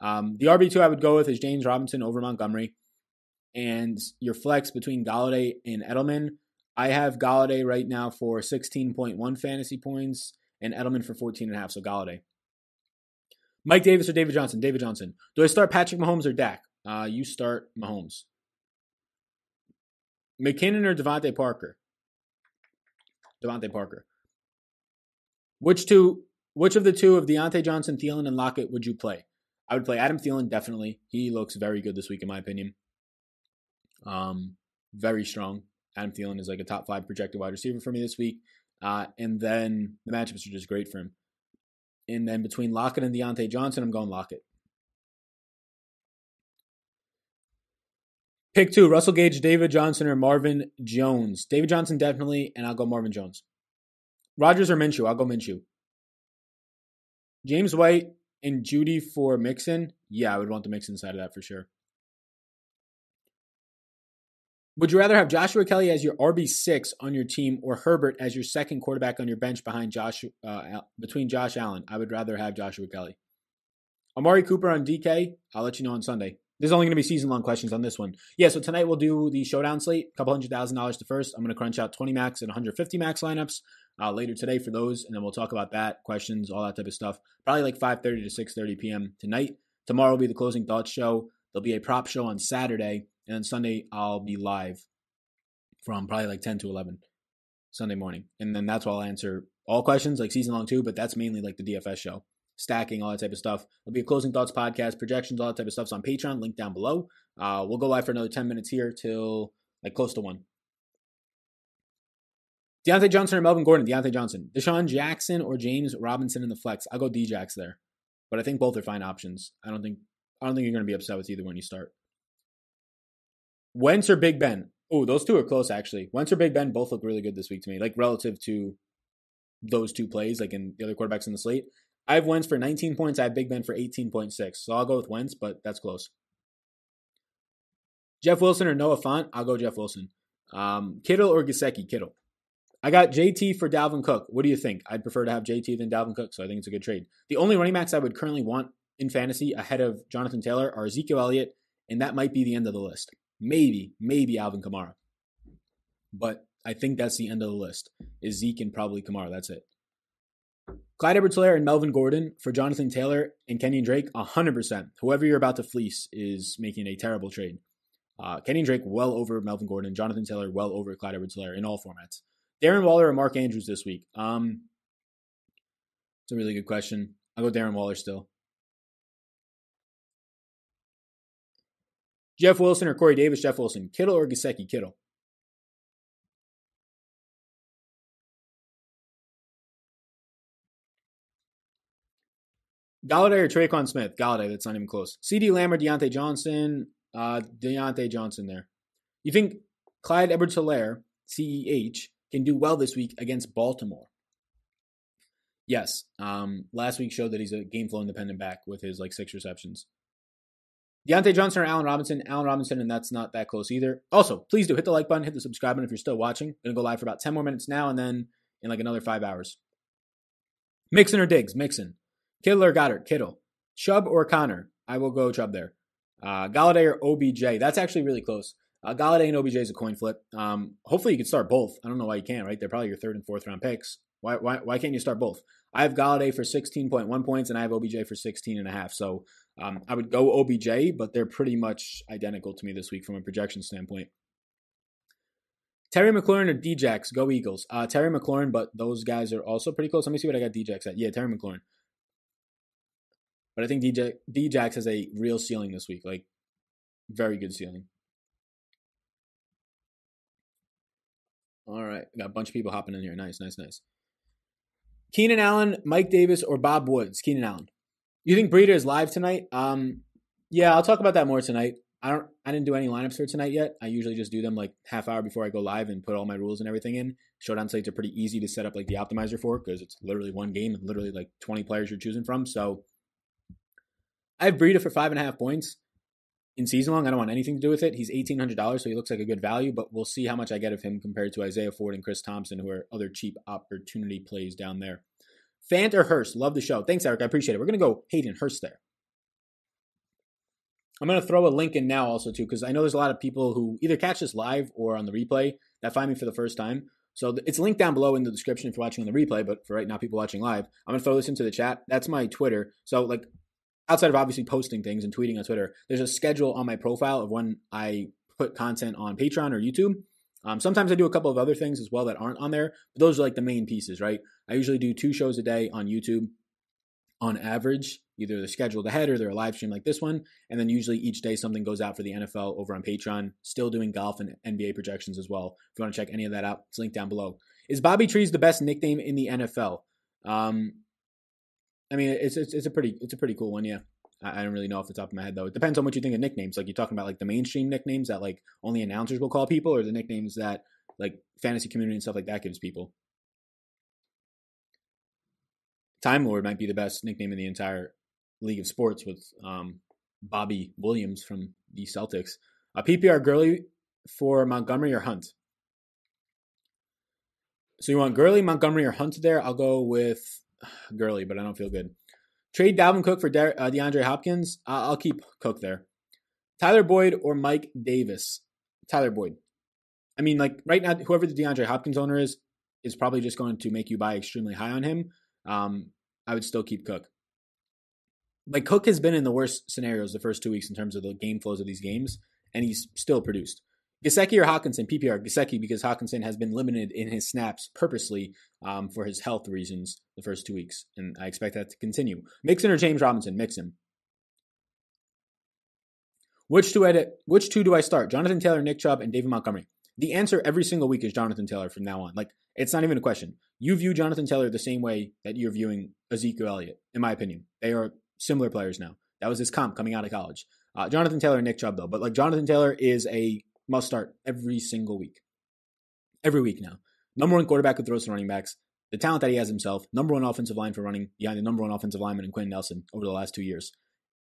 Um, the RB two I would go with is James Robinson over Montgomery, and your flex between Golladay and Edelman. I have Golladay right now for 16.1 fantasy points and Edelman for 14 and a half. So Golladay. Mike Davis or David Johnson? David Johnson. Do I start Patrick Mahomes or Dak? Uh, you start Mahomes. McKinnon or DeVante Parker? DeVante Parker. Which two Which of the two of Diontae Johnson, Thielen, and Lockett would you play? I would play Adam Thielen definitely. He looks very good this week, in my opinion. Um, very strong. Adam Thielen is like a top five projected wide receiver for me this week. Uh, and then the matchups are just great for him. And then between Lockett and Diontae Johnson, I'm going Lockett. Pick two: Russell Gage, David Johnson, or Marvin Jones. David Johnson definitely, and I'll go Marvin Jones. Rodgers or Minshew? I'll go Minshew. James White and Jeudy for Mixon. Yeah, I would want the Mixon side of that for sure. Would you rather have Joshua Kelley as your RB six on your team or Herbert as your second quarterback on your bench behind Josh uh, between Josh Allen? I would rather have Joshua Kelley. Amari Cooper on DK. I'll let you know on Sunday. There's only going to be season long questions on this one. Yeah, so tonight we'll do the showdown slate. A couple hundred thousand dollars to first. I'm going to crunch out 20 max and 150 max lineups uh, later today for those, and then we'll talk about that, questions, all that type of stuff. Probably like 5:30 to 6:30 p.m. tonight. Tomorrow will be the closing thoughts show. There'll be a prop show on Saturday, and then Sunday I'll be live from probably like 10 to 11 Sunday morning, and then that's why I'll answer all questions like season long too. But that's mainly like the DFS show, stacking, all that type of stuff. There'll be a closing thoughts podcast, projections, all that type of stuff. stuff's on Patreon. Link down below. Uh, we'll go live for another 10 minutes here till like close to one. Diontae Johnson or Melvin Gordon? Diontae Johnson. DeSean Jackson or James Robinson in the flex? I'll go Djax there. But I think both are fine options. I don't think I don't think you're going to be upset with either when you start. Wentz or Big Ben? Oh, those two are close actually. Wentz or Big Ben both look really good this week to me, like relative to those two plays, like in the other quarterbacks in the slate. I have Wentz for 19 points. I have Big Ben for 18.6. So I'll go with Wentz, but that's close. Jeff Wilson or Noah Fant? I'll go Jeff Wilson. Um, Kittle or Gesicki? Kittle. I got JT for Dalvin Cook. What do you think? I'd prefer to have JT than Dalvin Cook, so I think it's a good trade. The only running backs I would currently want in fantasy ahead of Jonathan Taylor are Ezekiel Elliott, and that might be the end of the list. Maybe, maybe Alvin Kamara. But I think that's the end of the list. Is Zeke and probably Kamara. That's it. Clyde edwards and Melvin Gordon for Jonathan Taylor and Kenyan Drake, 100%. Whoever you're about to fleece is making a terrible trade. Uh, Kenyan Drake well over Melvin Gordon, Jonathan Taylor well over Clyde edwards in all formats. Darren Waller or Mark Andrews this week? Um, it's a really good question. I'll go Darren Waller still. Jeff Wilson or Corey Davis? Jeff Wilson. Kittle or Gesicki? Kittle. Golladay or Tre'Quan Smith? Golladay, that's not even close. CD Lamb or Diontae Johnson? Uh, Diontae Johnson there. You think Clyde Edwards Helaire, CEH, can do well this week against Baltimore. Yes, um, last week showed that he's a game flow independent back with his like six receptions. Diontae Johnson or Allen Robinson? Allen Robinson, and that's not that close either. Also, please do hit the like button, hit the subscribe button if you're still watching. Gonna go live for about 10 more minutes now and then in like another five hours. Mixon or Diggs? Mixon. Kittle or Goedert? Kittle. Chubb or Conner? I will go Chubb there. Uh, Golladay or OBJ? That's actually really close. Uh, Golladay and OBJ is a coin flip. Um, hopefully you can start both. I don't know why you can't, right? They're probably your third and fourth round picks. Why, why, why can't you start both? I have Golladay for 16.1 points and I have OBJ for 16 and a half. So um, I would go OBJ, but they're pretty much identical to me this week from a projection standpoint. Terry McLaurin or Djax? Go Eagles. Uh, Terry McLaurin, but those guys are also pretty close. Let me see what I got Djax at. Yeah, Terry McLaurin. But I think DJ, Djax has a real ceiling this week. Like, very good ceiling. All right. Got a bunch of people hopping in here. Nice, nice, nice. Keenan Allen, Mike Davis, or Bob Woods? Keenan Allen. You think Breida is live tonight? Um, yeah, I'll talk about that more tonight. I don't. I didn't do any lineups for tonight yet. I usually just do them like half hour before I go live and put all my rules and everything in. Showdown sites are pretty easy to set up like the optimizer for because it's literally one game and literally like 20 players you're choosing from. So I have Breida for five and a half points in season long. I don't want anything to do with it. He's eighteen hundred dollars, so he looks like a good value. But we'll see how much I get of him compared to Isaiah Ford and Chris Thompson, who are other cheap opportunity plays down there. Fant or Hurst, love the show. Thanks, Eric. I appreciate it. We're gonna go Hayden Hurst there. I'm gonna throw a link in now also too, because I know there's a lot of people who either catch this live or on the replay that find me for the first time. So it's linked down below in the description if you're watching on the replay. But for right now, people watching live, I'm gonna throw this into the chat. That's my Twitter. So like outside of obviously posting things and tweeting on Twitter, there's a schedule on my profile of when I put content on Patreon or YouTube. Um, sometimes I do a couple of other things as well that aren't on there, but those are like the main pieces, right? I usually do two shows a day on YouTube, on average. Either they're scheduled ahead or they're a live stream like this one. And then usually each day something goes out for the NFL over on Patreon. Still doing golf and NBA projections as well. If you want to check any of that out, it's linked down below. Is Bobby Trees the best nickname in the NFL? Um, I mean, it's, it's it's a pretty it's a pretty cool one, yeah. I, I don't really know off the top of my head though. It depends on what you think of nicknames. Like you're talking about like the mainstream nicknames that like only announcers will call people, or the nicknames that like fantasy community and stuff like that gives people. Time Lord might be the best nickname in the entire league of sports with um, Bobby Williams from the Celtics. A PPR Gurley for Montgomery or Hunt. So you want Gurley, Montgomery, or Hunt there? I'll go with Gurley, but I don't feel good. Trade Dalvin Cook for De- uh, DeAndre Hopkins. Uh, I'll keep Cook there. Tyler Boyd or Mike Davis. Tyler Boyd. I mean, like right now, whoever the DeAndre Hopkins owner is, is probably just going to make you buy extremely high on him. Um, I would still keep Cook. Like Cook has been in the worst scenarios the first two weeks in terms of the game flows of these games, and he's still produced. Gesicki or Hockenson, PPR, Gesicki, because Hockenson has been limited in his snaps purposely um, for his health reasons the first two weeks, and I expect that to continue. Mixon or James Robinson, Mixon. Which two, edit, which two do I start? Jonathan Taylor, Nick Chubb, and David Montgomery. The answer every single week is Jonathan Taylor from now on. Like, it's not even a question. You view Jonathan Taylor the same way that you're viewing Ezekiel Elliott, in my opinion. They are similar players now. That was his comp coming out of college. Uh, Jonathan Taylor and Nick Chubb, though. But like Jonathan Taylor is a must start every single week. Every week now. Number one quarterback who throws to running backs. The talent that he has himself. Number one offensive line for running behind the number one offensive lineman in Quenton Nelson over the last two years.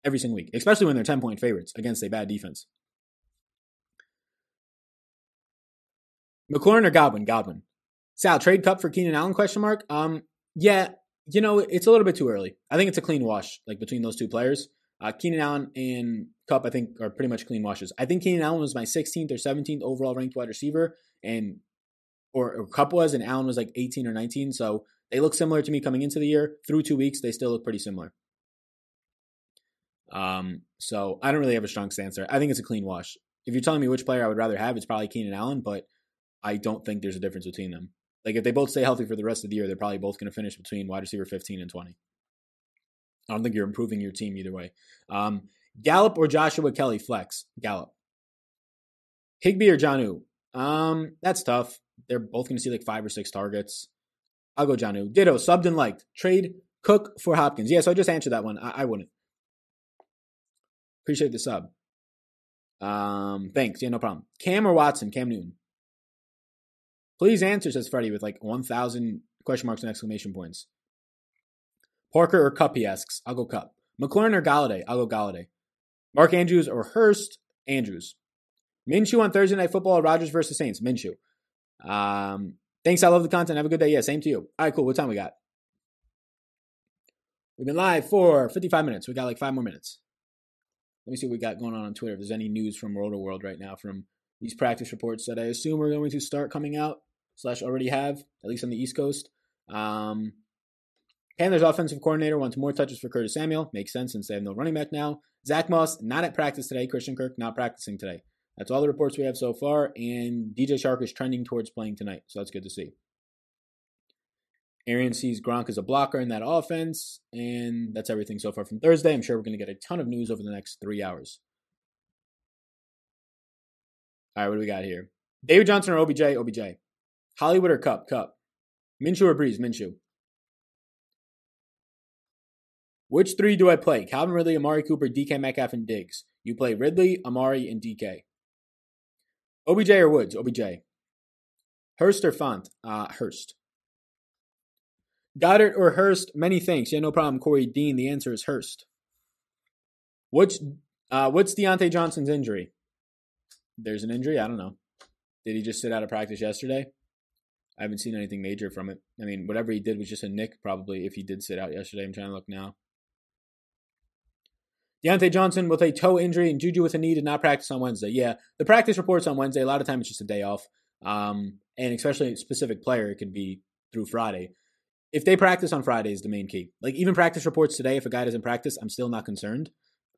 Every single week. Especially when they're 10 point favorites against a bad defense. McLaurin or Godwin? Godwin. Sal, trade Kupp for Keenan Allen? Question mark. Um, yeah, you know, it's a little bit too early. I think it's a clean wash, like between those two players. Uh, Keenan Allen and Kupp, I think, are pretty much clean washes. I think Keenan Allen was my 16th or 17th overall ranked wide receiver, and or, or Kupp was, and Allen was like 18 or 19. So they look similar to me coming into the year. Through two weeks, they still look pretty similar. Um, so I don't really have a strong stance there. I think it's a clean wash. If you're telling me which player I would rather have, it's probably Keenan Allen, but I don't think there's a difference between them. Like if they both stay healthy for the rest of the year, they're probably both going to finish between wide receiver 15 and 20. I don't think you're improving your team either way. Um, Gallup or Joshua Kelley flex? Gallup. Higbee or Jonnu. Um, that's tough. They're both going to see like five or six targets. I'll go Jonnu. Ditto, subbed and liked. Trade Cook for Hopkins. Yeah, so I just answered that one. I, I wouldn't. Appreciate the sub. Um, thanks. Yeah, no problem. Cam or Watson? Cam Newton. Please answer, says Freddie, with like 1,000 question marks and exclamation points. Parker or Kupp, he asks. I'll go Kupp. McLaurin or Golladay? I'll go Golladay. Mark Andrews or Hurst? Andrews. Minshew on Thursday Night Football, Rodgers versus Saints. Minshew. Um, thanks. I love the content. Have a good day. Yeah, same to you. All right, cool. What time we got? We've been live for 55 minutes. We got like five more minutes. Let me see what we got going on on Twitter. If there's any news from World Roto World right now from these practice reports that I assume are going to start coming out slash already have, at least on the East Coast. Um, Panthers offensive coordinator wants more touches for Curtis Samuel. Makes sense since they have no running back now. Zach Moss not at practice today. Christian Kirk not practicing today. That's all the reports we have so far. And DJ Chark is trending towards playing tonight, so that's good to see. Arian sees Gronk as a blocker in that offense, and that's everything so far from Thursday. I'm sure we're going to get a ton of news over the next three hours. All right, what do we got here? David Johnson or OBJ? OBJ. Hollywood or Kupp? Kupp. Minshew or Brees? Minshew. Which three do I play? Calvin Ridley, Amari Cooper, DK Metcalf, and Diggs. You play Ridley, Amari, and DK. OBJ or Woods? OBJ. Hurst or Fant? Uh, Hurst. Goedert or Hurst? Many thanks. Yeah, no problem. Corey Dean. The answer is Hurst. What's uh, what's Diontae Johnson's injury? There's an injury. I don't know. Did he just sit out of practice yesterday? I haven't seen anything major from it. I mean, whatever he did was just a nick, probably. If he did sit out yesterday, I'm trying to look now. Diontae Johnson with a toe injury and Juju with a knee did not practice on Wednesday. Yeah, the practice reports on Wednesday. A lot of times it's just a day off, um, and especially a specific player, it could be through Friday. If they practice on Friday is the main key. Like even practice reports today, if a guy doesn't practice, I'm still not concerned.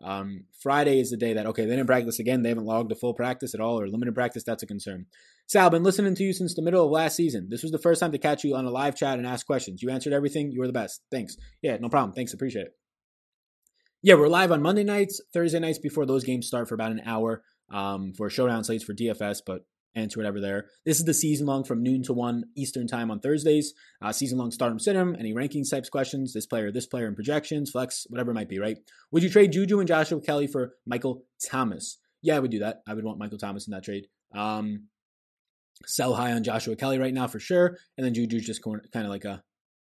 Um, Friday is the day that okay, they didn't practice again. They haven't logged a full practice at all or limited practice. That's a concern. Sal, been listening to you since the middle of last season. This was the first time to catch you on a live chat and ask questions. You answered everything. You were the best. Thanks. Yeah, no problem. Thanks. Appreciate it. Yeah, we're live on Monday nights, Thursday nights before those games start for about an hour um, for showdown slates for DFS, but answer whatever there. This is the season long from noon to 1 Eastern time on Thursdays. Uh, season long start 'em sit 'em, any rankings types questions, this player, this player, and projections, flex, whatever it might be, right? Would you trade Juju and Joshua Kelley for Michael Thomas? Yeah, I would do that. I would want Michael Thomas in that trade. Um, sell high on Joshua Kelley right now for sure, and then Juju's just kind of like a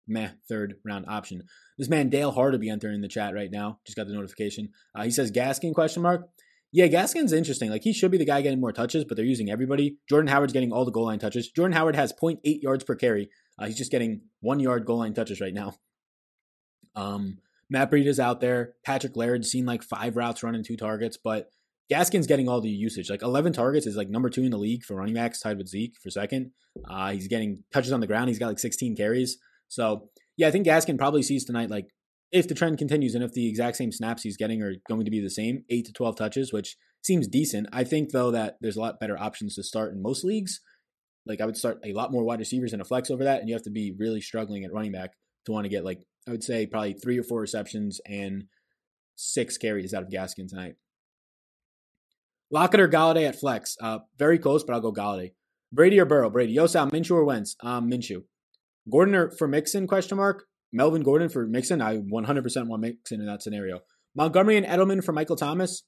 meh third round option. This man Dale Harderby entering the chat right now. Just got the notification. Uh, he says Gaskin question mark. Yeah, Gaskin's interesting. Like he should be the guy getting more touches, but they're using everybody. Jordan Howard's getting all the goal line touches. Jordan Howard has 0.8 yards per carry. Uh, he's just getting one yard goal line touches right now. Um, Matt Breida's out there. Patrick Laird's seen like five routes running two targets, but Gaskin's getting all the usage. Like 11 targets is like number two in the league for running backs, tied with Zeke for second. Uh, he's getting touches on the ground. He's got like 16 carries. So yeah, I think Gaskin probably sees tonight like if the trend continues and if the exact same snaps he's getting are going to be the same, eight to 12 touches, which seems decent. I think, though, that there's a lot better options to start in most leagues. Like, I would start a lot more wide receivers and a flex over that, and you have to be really struggling at running back to want to get, like, I would say probably three or four receptions and six carries out of Gaskin tonight. Lockett or Golladay at flex? Uh, very close, but I'll go Golladay. Brady or Burrow? Brady. Yo, Sal, Minshew or Wentz? Um, Minshew. Gordon or for Mixon? Question mark. Melvin Gordon for Mixon, I 100% want Mixon in that scenario. Montgomery and Edelman for Michael Thomas.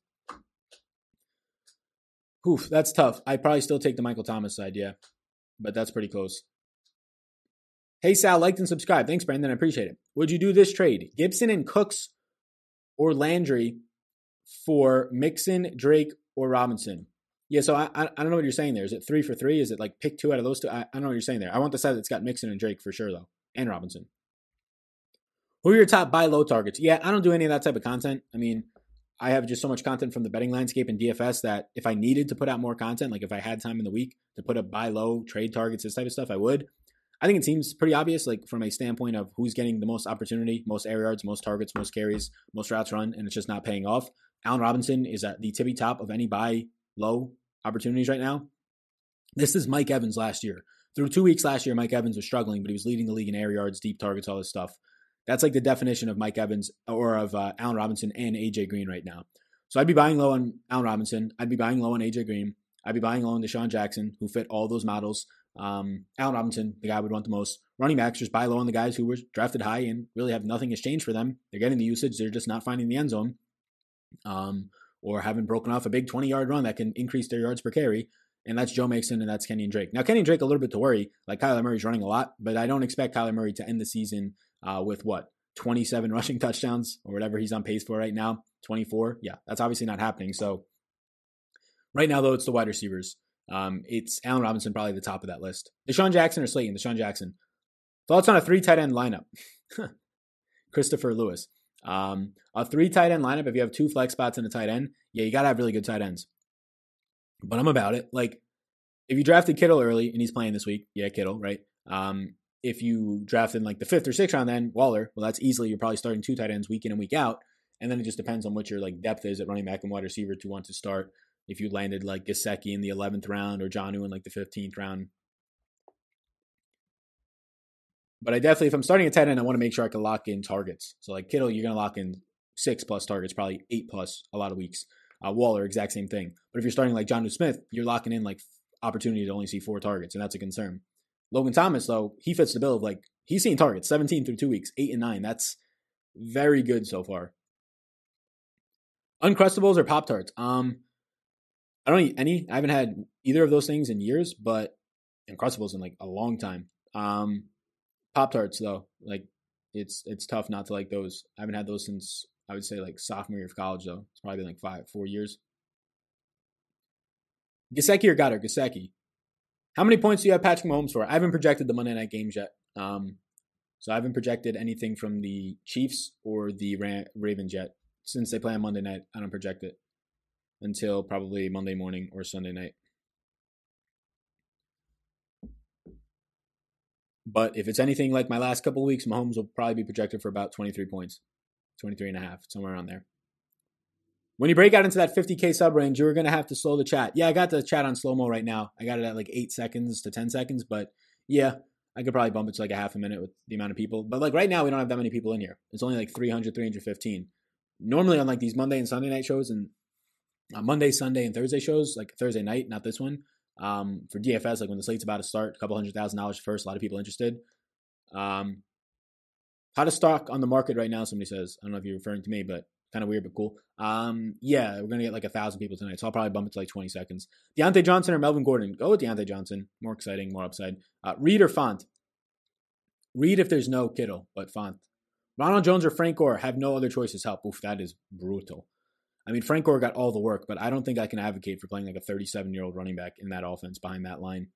Oof, that's tough. I'd probably still take the Michael Thomas side, yeah. But that's pretty close. Hey Sal, liked and subscribe. Thanks, Brandon. I appreciate it. Would you do this trade? Gibson and Cooks or Landry for Mixon, Drake, or Robinson? Yeah, so I, I don't know what you're saying there. Is it three for three? Is it like pick two out of those two? I, I don't know what you're saying there. I want the side that's got Mixon and Drake for sure, though, and Robinson. Who are your top buy low targets? Yeah, I don't do any of that type of content. I mean, I have just so much content from the betting landscape and DFS that if I needed to put out more content, like if I had time in the week to put up buy low trade targets, this type of stuff, I would. I think it seems pretty obvious, like from a standpoint of who's getting the most opportunity, most air yards, most targets, most carries, most routes run, and it's just not paying off. Allen Robinson is at the tippy top of any buy low opportunities right now. This is Mike Evans last year. Through two weeks last year, Mike Evans was struggling, but he was leading the league in air yards, deep targets, all this stuff. That's like the definition of Mike Evans or of uh, Allen Robinson and AJ Green right now. So I'd be buying low on Allen Robinson. I'd be buying low on AJ Green. I'd be buying low on DeSean Jackson, who fit all those models. Um, Allen Robinson, the guy I would want the most. Running backs, just buy low on the guys who were drafted high and really have nothing has changed for them. They're getting the usage. They're just not finding the end zone. Um, or haven't broken off a big 20 yard run that can increase their yards per carry. And that's Joe Mixon and that's Kenyan Drake. Now, Kenyan Drake, a little bit to worry. Like Kyler Murray's running a lot, but I don't expect Kyler Murray to end the season uh, with what? 27 rushing touchdowns or whatever he's on pace for right now, 24. Yeah, that's obviously not happening. So right now, though, it's the wide receivers. Um, it's Allen Robinson, probably the top of that list. DeSean Jackson or Slayton? DeSean Jackson. Thoughts on a three tight end lineup? Christopher Lewis. Um, a three tight end lineup, if you have two flex spots and a tight end, yeah, you got to have really good tight ends. But I'm about it. Like, if you drafted Kittle early and he's playing this week, yeah, Kittle, right? Um, if you draft in like the fifth or sixth round, then Waller, well, that's easily you're probably starting two tight ends week in and week out. And then it just depends on what your like depth is at running back and wide receiver to want to start. If you landed like Gesicki in the 11th round or Jonnu in like the 15th round. But I definitely, if I'm starting a tight end, I want to make sure I can lock in targets. So like Kittle, you're going to lock in six plus targets, probably eight plus a lot of weeks. Uh, Waller, exact same thing. But if you're starting like Jonnu Smith, you're locking in like opportunity to only see four targets, and that's a concern. Logan Thomas, though, he fits the bill of like he's seen targets 17 through two weeks, eight and nine. That's very good so far. Uncrustables or Pop Tarts? Um, I don't eat any. I haven't had either of those things in years, but Uncrustables in like a long time. Um, Pop Tarts though, like it's it's tough not to like those. I haven't had those since I would say like sophomore year of college though. It's probably been like five, four years. Gesicki or Goedert? Gesicki. How many points do you have Patrick Mahomes for? I haven't projected the Monday night games yet. Um, so I haven't projected anything from the Chiefs or the Ra- Ravens yet. Since they play on Monday night, I don't project it until probably Monday morning or Sunday night. But if it's anything like my last couple weeks, Mahomes will probably be projected for about 23 points, 23 and a half, somewhere around there. When you break out into that 50k sub range, you're gonna have to slow the chat. Yeah, I got the chat on slow mo right now. I got it at like eight seconds to ten seconds, but yeah, I could probably bump it to like a half a minute with the amount of people. But like right now, we don't have that many people in here. It's only like 300, 315. Normally on like these Monday and Sunday night shows and uh, Monday, Sunday, and Thursday shows, like Thursday night, not this one. Um, for DFS, like when the slate's about to start, a couple hundred thousand dollars first, a lot of people interested. Um, how to stock on the market right now? Somebody says. I don't know if you're referring to me, but kind of weird, but cool. Um, yeah, we're gonna get like a thousand people tonight, so I'll probably bump it to like 20 seconds. Diontae Johnson or Melvin Gordon? Go with Diontae Johnson. More exciting, more upside. Uh, Reed or Fant? Reed if there's no Kittle, but Fant. Ronald Jones or Frank Gore have no other choices. Help. Oof, that is brutal. I mean, Frank Gore got all the work, but I don't think I can advocate for playing like a 37 year old running back in that offense behind that line.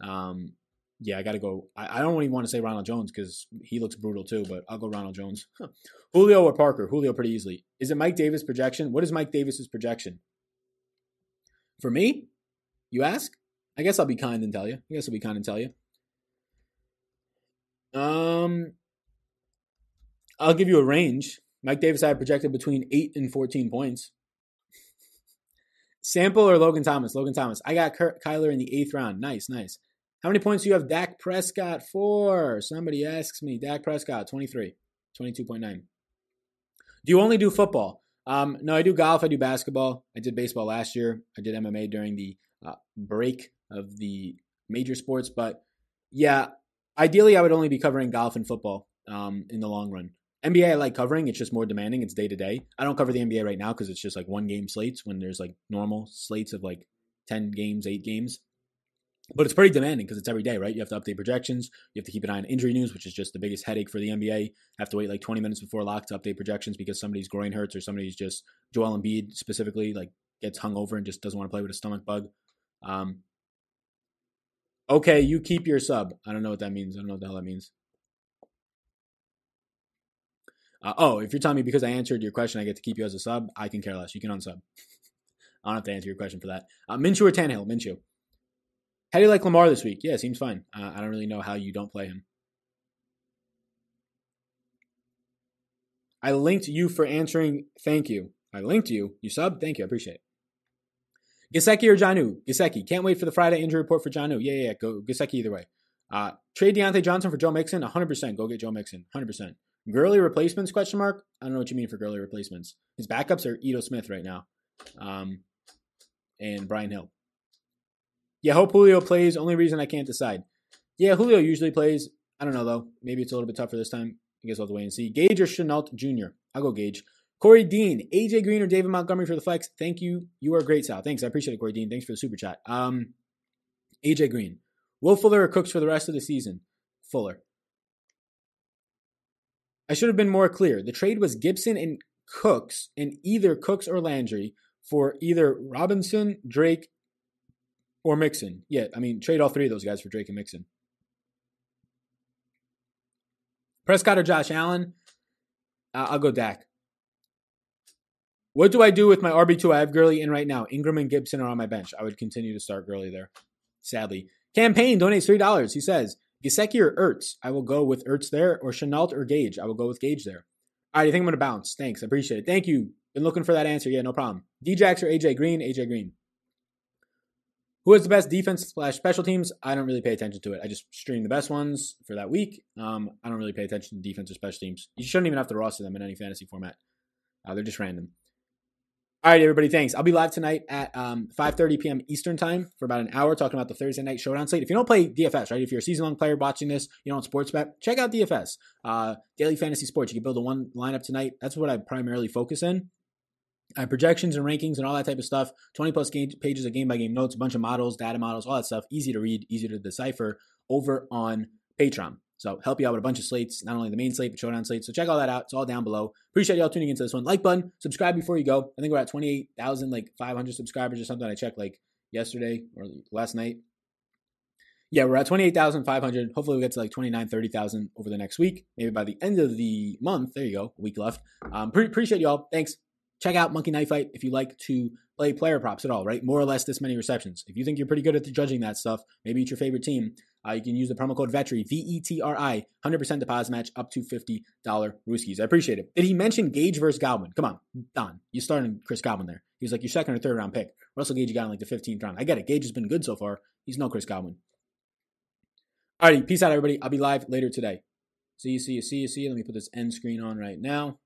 Um, yeah, I got to go. I, I, don't even want to say Ronald Jones because he looks brutal too, but I'll go Ronald Jones. Julio or Parker? Julio pretty easily. Is it Mike Davis projection? What is Mike Davis's projection? For me, you ask? I guess I'll be kind and tell you. I guess I'll be kind and tell you. Um, I'll give you a range. Mike Davis I had projected between eight and fourteen points. Sample or Logan Thomas? Logan Thomas. I got Kyler in the eighth round. Nice, nice. How many points do you have Dak Prescott for? Somebody asks me. Dak Prescott, 23, 22.9. Do you only do football? Um, no, I do golf. I do basketball. I did baseball last year. I did MMA during the uh, break of the major sports. But yeah, ideally, I would only be covering golf and football um, in the long run. NBA, I like covering. It's just more demanding. It's day to day. I don't cover the NBA right now because it's just like one game slates when there's like normal slates of like 10 games, eight games. But it's pretty demanding because it's every day, right? You have to update projections. You have to keep an eye on injury news, which is just the biggest headache for the NBA. Have to wait like 20 minutes before lock to update projections because somebody's groin hurts or somebody's just Joel Embiid specifically like gets hung over and just doesn't want to play with a stomach bug. Um, okay, you keep your sub. I don't know what that means. I don't know what the hell that means. Uh, oh, if you're telling me because I answered your question, I get to keep you as a sub, I can care less. You can unsub. I don't have to answer your question for that. Uh, Minshew or Tannehill? Minshew. How do you like Lamar this week? Yeah, seems fine. Uh, I don't really know how you don't play him. I linked you for answering. Thank you. I linked you. You sub. Thank you. I appreciate it. Gesicki or Jonnu? Gesicki. Can't wait for the Friday injury report for Jonnu. Yeah, yeah, yeah. Go Gesicki either way. Uh, trade Diontae Johnson for Joe Mixon. 100%. Go get Joe Mixon. 100%. Gurley replacements? Question mark. I don't know what you mean for Gurley replacements. His backups are Ito Smith right now, um, and Brian Hill. Yeah, hope Julio plays. Only reason I can't decide. Yeah, Julio usually plays. I don't know though. Maybe it's a little bit tougher this time. I guess we'll have to wait and see. Gage or Shenault Jr. I'll go Gage. Corey Dean, AJ Green or David Montgomery for the flex. Thank you. You are great, Sal. Thanks. I appreciate it, Corey Dean. Thanks for the super chat. Um, AJ Green. Will Fuller or Cooks for the rest of the season? Fuller. I should have been more clear. The trade was Gibson and Cooks, and either Cooks or Landry for either Robinson, Drake, or Mixon. Yeah, I mean, trade all three of those guys for Drake and Mixon. Prescott or Josh Allen? Uh, I'll go Dak. What do I do with my RB2? I have Gurley in right now. Ingram and Gibson are on my bench. I would continue to start Gurley there, sadly. Campaign donates $3. He says, Gesicki or Ertz? I will go with Ertz there, or Shenault or Gage? I will go with Gage there. All right, I think I'm going to bounce. Thanks. I appreciate it. Thank you. Been looking for that answer. Yeah, no problem. Djax or AJ Green? AJ Green. Who has the best defense slash special teams? I don't really pay attention to it. I just stream the best ones for that week. Um, I don't really pay attention to defense or special teams. You shouldn't even have to roster them in any fantasy format. Uh, they're just random. All right, everybody. Thanks. I'll be live tonight at um, 5:30 p.m. Eastern time for about an hour, talking about the Thursday night showdown slate. If you don't play DFS, right? If you're a season-long player watching this, you don't sports bet, check out DFS, uh, daily fantasy sports. You can build a one lineup tonight. That's what I primarily focus in. I have projections and rankings and all that type of stuff. 20 plus game, pages of game by game notes, a bunch of models, data models, all that stuff. Easy to read, easy to decipher over on Patreon. So help you out with a bunch of slates, not only the main slate, but showdown slate. So check all that out. It's all down below. Appreciate y'all tuning into this one. Like button, subscribe before you go. I think we're at 28,000, like 500 subscribers or something. I checked like yesterday or last night. Yeah, we're at 28,500. Hopefully we get to like 29, 30,000 over the next week. Maybe by the end of the month. There you go. A week left. Um, pre- appreciate y'all. Thanks check out Monkey Knife Fight if you like to play player props at all, right? More or less this many receptions. If you think you're pretty good at judging that stuff, maybe it's your favorite team. Uh, you can use the promo code VETRI, V E T R I, 100% deposit match up to $50 Rooskies. I appreciate it. Did he mention Gage versus Godwin? Come on, Don. You starting Chris Godwin there. He was like your second or third round pick. Russell Gage, you got in like the 15th round. I get it. Gage has been good so far. He's no Chris Godwin. Alrighty, peace out, everybody. I'll be live later today. See you, see you, see you, see you. Let me put this end screen on right now.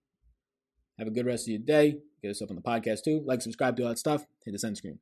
Have a good rest of your day. Get us up on the podcast too. Like, subscribe, do all that stuff. Hit this end screen.